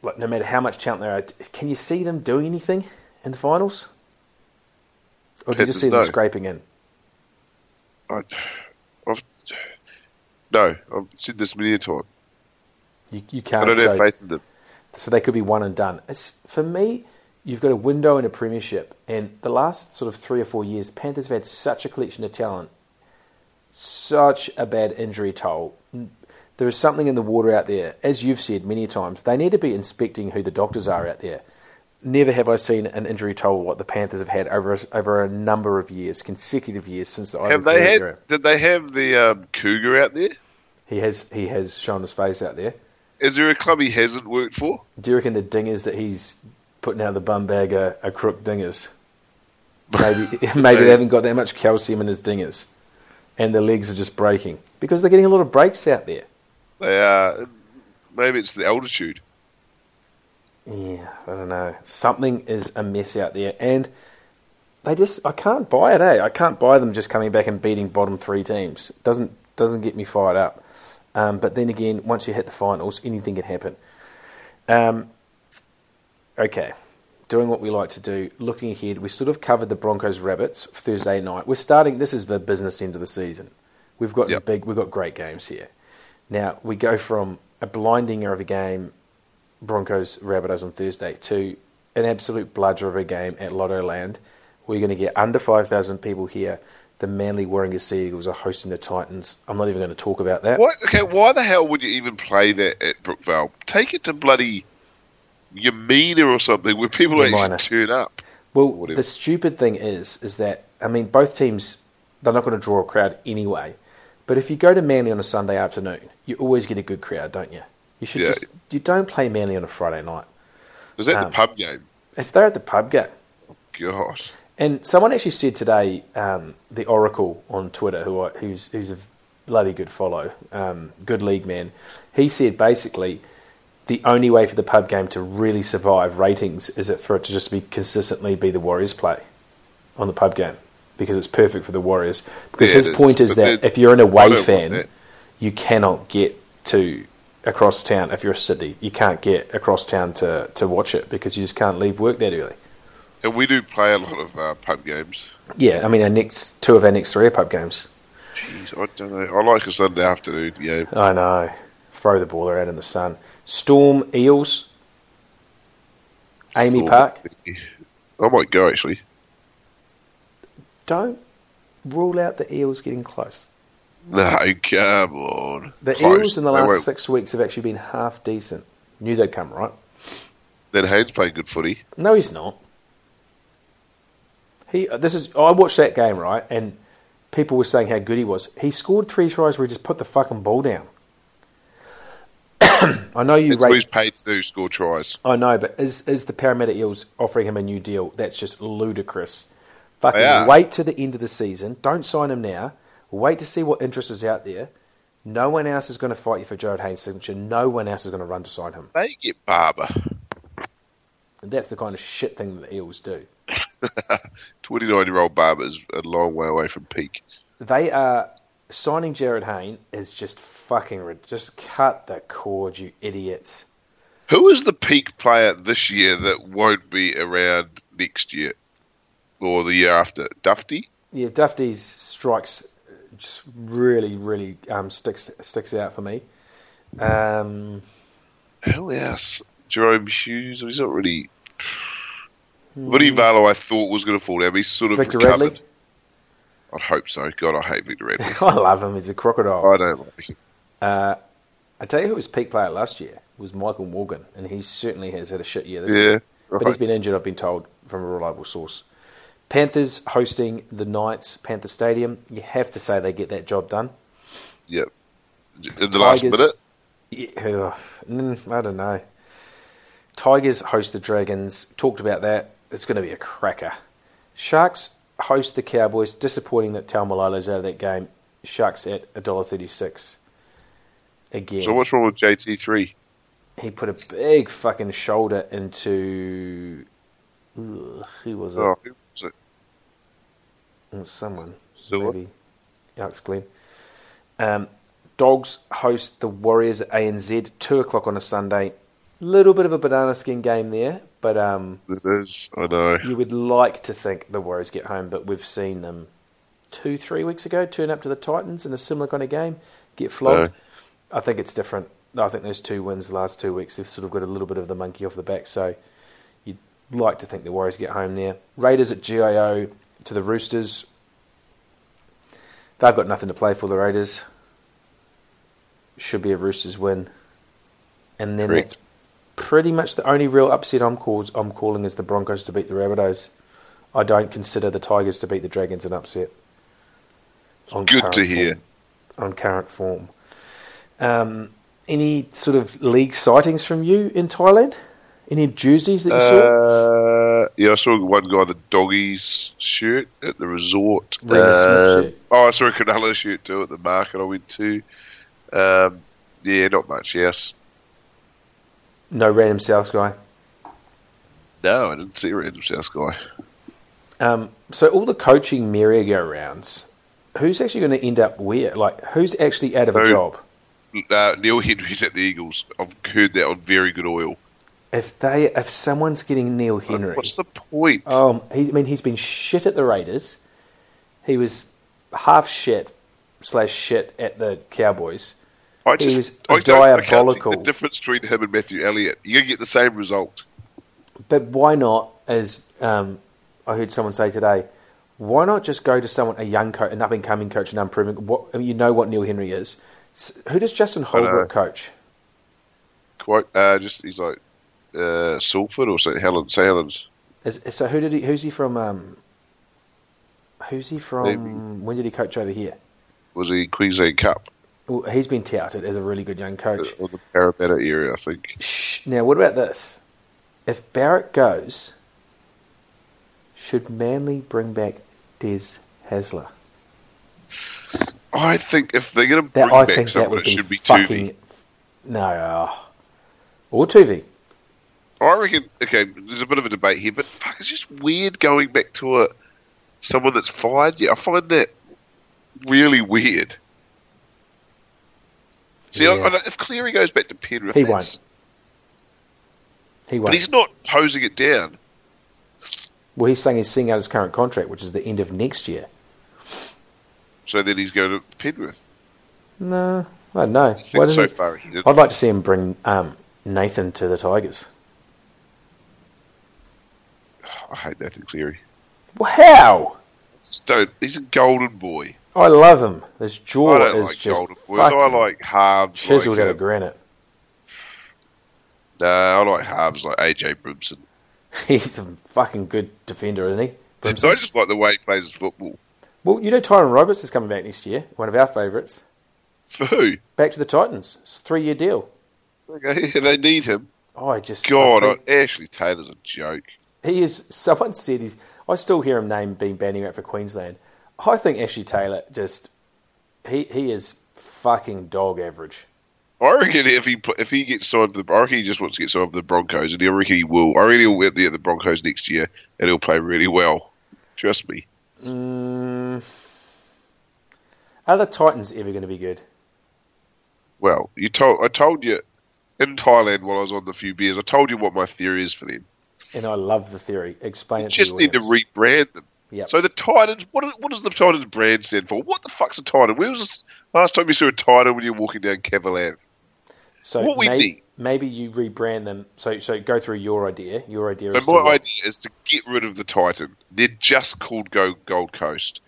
Like, no matter how much talent there are, can you see them doing anything in the finals, or do you just see them no. scraping in? I, I've, no, I've said this many a time. You, you can't. I don't have faith in them. So they could be one and done. It's, for me, you've got a window in a premiership, and the last sort of three or four years, Panthers have had such a collection of talent, such a bad injury toll. There is something in the water out there, as you've said many times. They need to be inspecting who the doctors are out there. Never have I seen an injury toll what the Panthers have had over a, over a number of years, consecutive years since the Ivan Have they had? era. Did they have the um, Cougar out there? He has he has shown his face out there. Is there a club he hasn't worked for? Do you reckon the dingers that he's putting out of the bum bag are, are crook dingers? Maybe maybe they haven't got that much calcium in his dingers, and their legs are just breaking because they're getting a lot of breaks out there. They are. Maybe it's the altitude. Yeah, I don't know. Something is a mess out there, and they just I can't buy it. Eh, I can't buy them just coming back and beating bottom three teams. Doesn't doesn't get me fired up. Um, but then again, once you hit the finals, anything can happen. Um, okay, doing what we like to do. Looking ahead, we sort of covered the Broncos Rabbits Thursday night. We're starting. This is the business end of the season. We've got Yep. big. We've got great games here. Now we go from a blinding of a game Broncos Rabbitohs on Thursday to an absolute bludger of a game at Lotto Land. We're going to get under 5,000 people here the Manly Warringah Sea Eagles are hosting the Titans. I'm not even going to talk about that. What? Okay, why the hell would you even play that at Brookvale? Take it to bloody Yamina or something where people Yamina. actually turn up. Well, the stupid thing is, is that I mean, both teams they're not going to draw a crowd anyway. But if you go to Manly on a Sunday afternoon, you always get a good crowd, don't you? You should Yeah. just you don't play Manly on a Friday night. Was that Um, the pub game? It's there at the pub game. Oh, God. And someone actually said today, um, the Oracle on Twitter, who I, who's who's a bloody good follow, um, good league man. He said basically the only way for the pub game to really survive ratings is it for it to just be consistently be the Warriors play on the pub game because it's perfect for the Warriors. Because Yeah, his point is that if you're an away fan, you cannot get to across town. If you're a city, you can't get across town to, to watch it because you just can't leave work that early. And we do play a lot of uh, pub games. Yeah, I mean, our next two of our next three are pub games. Jeez, I don't know. I like a Sunday afternoon game. I know. Throw the ball around in the sun. Storm Eels. AAMI Storm. Park. I might go actually. Don't rule out the Eels getting close. No, come on. The Close. Eels in the last six weeks have actually been half decent. Knew they'd come, right? Then Haynes playing good footy. No, he's not. He. Uh, this is. Oh, I watched that game right, and people were saying how good he was. He scored three tries where he just put the fucking ball down. I know you what rate he's paid to score tries. I know, but is is the Parramatta Eels offering him a new deal? That's just ludicrous. Fucking wait to the end of the season. Don't sign him now. Wait to see what interest is out there. No one else is going to fight you for Jarryd Hayne's signature. No one else is going to run to sign him. They get Barba. And that's the kind of shit thing that the Eels do. 29 year old Barba is a long way away from peak. They are signing Jarryd Hayne is just fucking rid- just cut the cord, you idiots. Who is the peak player this year that won't be around next year or the year after? Dufty? Yeah, Dufty's strikes just really, really um, sticks sticks out for me. Um, Who else? Jerome Hughes? He's not really. Vinny Valo, I thought was going to fall down. but He's sort of Victor recovered. Radley. I'd hope so. God, I hate Victor Radley. I love him. He's a crocodile. I don't like him. Uh, I tell you who was peak player last year was Michael Morgan, and he certainly has had a shit year this Yeah. year. But he's been injured, I've been told, from a reliable source. Panthers hosting the Knights, Panther Stadium. You have to say they get that job done. Yep. In the last minute? Yeah, mm, I don't know. Tigers host the Dragons. Talked about that. It's going to be a cracker. Sharks host the Cowboys. Disappointing that Taumalolo's out of that game. Sharks at $1.36. Again. So what's wrong with JT3? he put a big fucking shoulder into. Ugh, who was it? Oh, who was it? It was someone. Zilla? Maybe Alex Glenn. Um, Dogs host the Warriors at ANZ, 2 o'clock on a Sunday. Little bit of a banana skin game there, but um, It is. I know. you would like to think the Warriors get home, but we've seen them two, three weeks ago turn up to the Titans in a similar kind of game, get flogged. I think it's different. I think those two wins the last two weeks they've sort of got a little bit of the monkey off the back, so you'd like to think the Warriors get home there. Raiders at GIO to the Roosters. They've got nothing to play for, the Raiders. Should be a Roosters win. And then Correct. that's pretty much the only real upset I'm, calls, I'm calling is the Broncos to beat the Rabbitohs. I don't consider the Tigers to beat the Dragons an upset. Good to hear. Form. On current form. Um, any sort of league sightings from you in Thailand? Any jerseys that you saw? Uh, yeah, I saw one guy the doggies shirt at the resort. Shirt. Oh, I saw a Canelo shirt too at the market I went to. Um, yeah, not much. Yes. No random South guy. No, I didn't see a random South guy. Um, so all the coaching merry-go-rounds, who's actually going to end up where? Like, who's actually out of a Who? job? Uh, Neil Henry's at the Eagles. I've heard that on very good oil. If they, if someone's getting Neil Henry, What's the point? um, he, I mean, he's been shit at the Raiders. He was half shit slash shit at the Cowboys. I he just was I don't- I can't diabolical. the difference between him and Matthew Elliott. You're gonna get the same result. But why not? As um, I heard someone say today, Why not just go to someone, a young coach, an up and coming coach, and unproven? What I mean, you know what Neil Henry is. Who does Justin Holbrook coach? Quite, uh, just he's like uh, Salford or St Helens. St Helens. Is, so who did he? Who's he from? Um, who's he from? Maybe. When did he coach over here? Was he Queensland Cup Well, he's been touted as a really good young coach. or the Parramatta area? I think. Shh. Now, what about this? If Barrett goes, should Manly bring back Des Hasler? I think if they're going to That bring I back someone, it be should be fucking no, uh, or Toovey. I reckon. Okay, there's a bit of a debate here, but fuck, it's just weird going back to a someone that's fired. Yeah, I find that really weird. See, Yeah. I, don't- if Cleary goes back to Penrith, He that's- He won't. But he's not hosing it down. Well, he's saying he's seeing out his current contract, which is the end of next year. So then he's going to Penrith. No, I don't know. I so he... far he did. I'd like to see him bring um, Nathan to the Tigers. I hate Nathan Cleary. Wow, Just don't. He's a golden boy. I love him. His jaw is like just. I like halves. chiseled like, out of granite. Nah, I like halves like AJ Brimson. He's a fucking good defender, isn't he? I just like the way he plays his football. Well, you know Tyrone Roberts is coming back next year. One of our favourites. For who? Back to the Titans. It's a three-year deal. Okay, they need him. Oh, I just God, I think- Ashley Taylor's a joke. He is. Someone said he's. I still hear him name being banning out for Queensland. I think Ashley Taylor just. He he is fucking dog average. I reckon if he if he gets signed for the, I reckon he just wants to get signed for the Broncos, and I reckon he will. I reckon he'll be at the Broncos next year, and he'll play really well. Trust me. Mm, are the Titans ever going to be good? Well, you told I told you in Thailand while I was on the few beers. I told you what my theory is for them. And I love the theory. Explain You it. just to the need to rebrand them. Yep. So the Titans, what, what does the Titans brand stand for? What the fuck's a Titan? Where was this last time you saw a Titan when you were walking down Ave? So what may- need- maybe you rebrand them. So so go through your idea. Your idea. So is my what? idea is to get rid of the Titan. They're just called Go Gold Coast.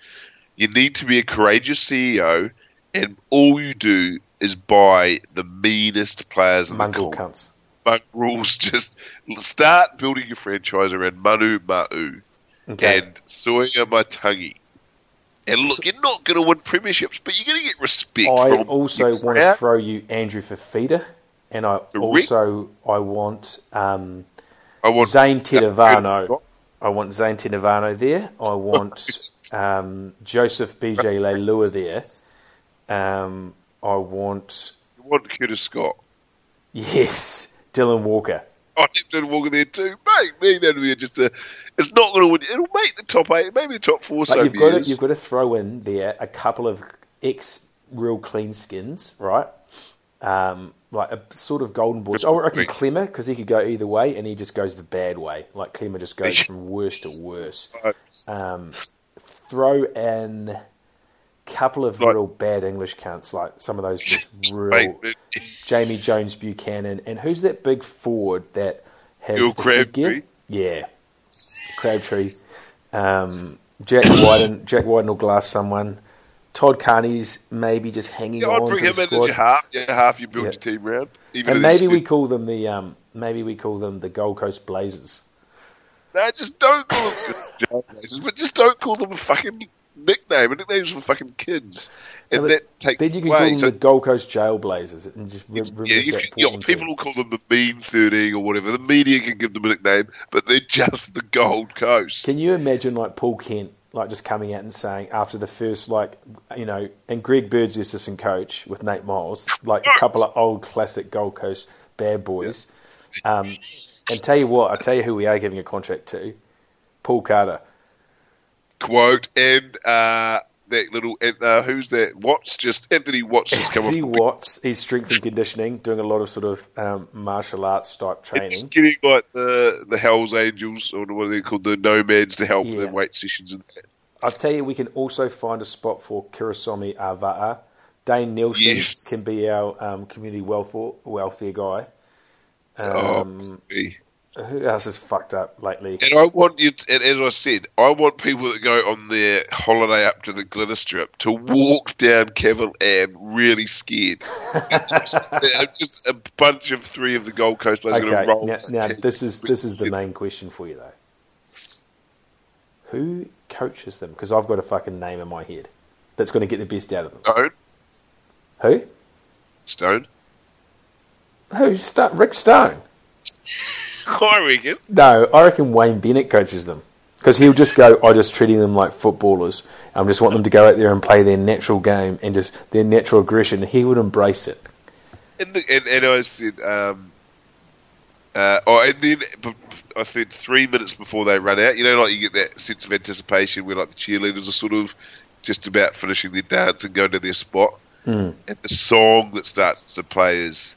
You need to be a courageous CEO, and all you do is buy the meanest players in Mongrel the cunts. Mongrels. Just start building your franchise around Manu Ma'u Okay. and Suaia Matagi. And look, you're not going to win premierships, but you're going to get respect. I also want to throw you Andrew Fifita, and I Correct. also I want um, I want Zane Tetevano. I want Zane Tetevano there. I want um, Joseph BJ Leilua there. Um, I want You want Curtis Scott. yes, Dylan Walker. Did Walker there too. Mate, me, that'll be just a. It's not going to win. It'll make the top eight, maybe the top four. But you've got to, you've got to throw in there a couple of ex real clean skins, right? Um, like a sort of golden boy. Chris I reckon. Clemmer because he could go either way, and he just goes the bad way. Like Clemmer just goes from worse to worse. Um, throw in couple of Like- real bad English cunts, like some of those just real Jamie Jones Buchanan, and who's that big forward that has Bill the Crabtree? Yeah, Crabtree. Um, Jack Wyden, Jack Wyden will glass someone. Todd Carney's maybe just hanging yeah, on I'd bring to him the in as squad. your half. Your half, you build Yeah. your team round. Even and maybe we call them the um, maybe we call them the Gold Coast Blazers. No, just don't call them Blazers, but just don't call them a fucking nickname. A nickname's for fucking kids, and that takes Then you can away. call them So- the Gold Coast Jail Blazers and just re- yeah, you can, you know, people will call them the Mean Thirteen or whatever. The media can give them a nickname, but they're just the Gold Coast. Can you imagine like Paul Kent like just coming out and saying after the first like you know and Greg Bird's the assistant coach with Nate Miles like a couple of old classic Gold Coast bad boys. Um, and tell you what, I tell you who we are giving a contract to, Paul Carter. Quote and uh, that little uh, who's that? Watts just Anthony Watts just come. Anthony Watts, he's strength and conditioning, doing a lot of sort of um, martial arts type training. getting like the the Hell's Angels or what are they called, the Nomads to help Yeah. with their weight sessions and that. I'll tell you, we can also find a spot for Kirisome Auva'a. Dane Nielsen Yes. can be our um, community welfare welfare guy. Oh, Um, me. Who else is fucked up lately? And I want you, to, and as I said, I want people that go on their holiday up to the glitter strip to walk down Kevin Am really scared. just, just a bunch of three of the Gold Coast players are going to roll. now, now this is this is the main question for you though. Who coaches them? Because I've got a fucking name in my head that's going to get the best out of them. Stone. Who? Stone. Who? Sto- Rick Stone. I reckon. No, I reckon Wayne Bennett coaches them because he'll just go. I just treating them like footballers. I just want them to go out there and play their natural game and just their natural aggression. He would embrace it. And, the, and, and I said, um, uh, oh, and then I think three minutes before they run out, you know, like you get that sense of anticipation where like the cheerleaders are sort of just about finishing their dance and going to their spot, Mm. and the song that starts to play is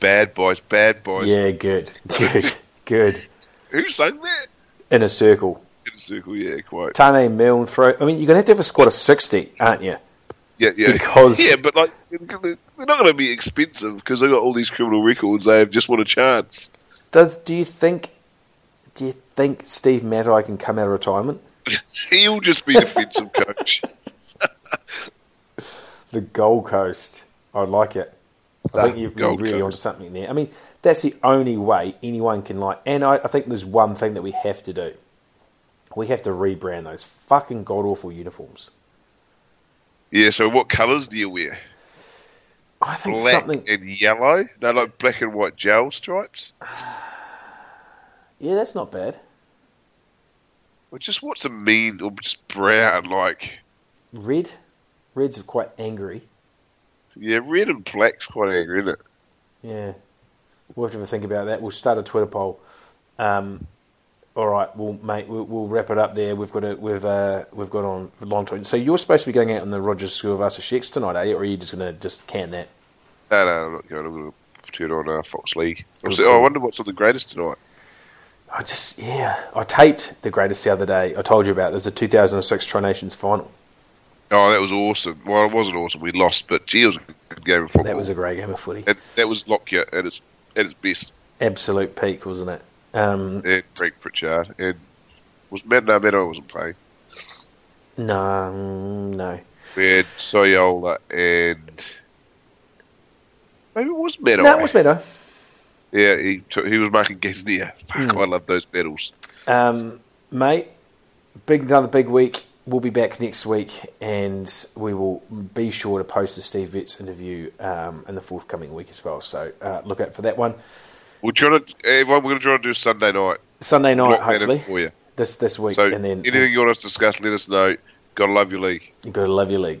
"Bad Boys, Bad Boys." Yeah, good, good, good. Who sang that? In a circle. In a circle, yeah, quite. Tane Milne throw. I mean, you're going to have to have a squad of sixty, aren't you? Yeah, yeah, Because- yeah, but like they're not going to be expensive because they've got all these criminal records. They have just want a chance. Does do you think? Do you think Steve Matai can come out of retirement? He'll just be defensive coach. The Gold Coast. I like it. I think you're Gold really Coast. onto something there. I mean, that's the only way anyone can like. And I, I think there's one thing that we have to do. We have to rebrand those fucking god awful uniforms. Yeah, so what colours do you wear? I think Black something. and yellow? No, like black and white gel stripes? Yeah, that's not bad. Or just what's a mean, or just brown, like, Red. Red's quite angry. Yeah, red and black's quite angry, isn't it? Yeah. We'll have to think about that. We'll start a Twitter poll. Um, all right, well, mate, we'll, we'll wrap it up there. We've got a, we've uh, we've got on long time. So you're supposed to be going out on the Rogers School of Sheks tonight, are you? Or are you just going to just can that? No, no, I'm not going. I'm going to turn on uh, Fox League. Say, oh, I wonder what's on the greatest tonight. I just yeah, I taped the greatest the other day. I told you about. There's a 2006 Tri Nations final. Oh, that was awesome. Well, it wasn't awesome. We lost, but gee, it was a good game of football. That was a great game of footy. and that was Lockyer at its, at its best. Absolute peak, wasn't it? Um, And Frank Pritchard. And was Matt, no, Meadow wasn't playing. no, mm, no. We had Soyola and. Maybe it was Meadow. No, it was better. Yeah, he took, he was marking Gasnier. Fuck, Hmm. I love those battles. Um, mate, big another big week. We'll be back next week, and we will be sure to post the Steve Vetts interview um, in the forthcoming week as well. So uh, look out for that one. We're trying to, everyone, we're going to try to do Sunday night. Sunday night, hopefully for you. this this week, So and then anything you want us to discuss, let us know. Gotta love your league. got to love your league.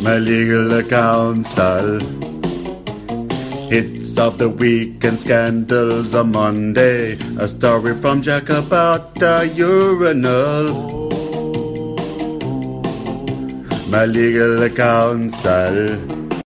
My legal counsel. Hits of the week and scandals on Monday. A story from Jack about the urinal. My legal counsel.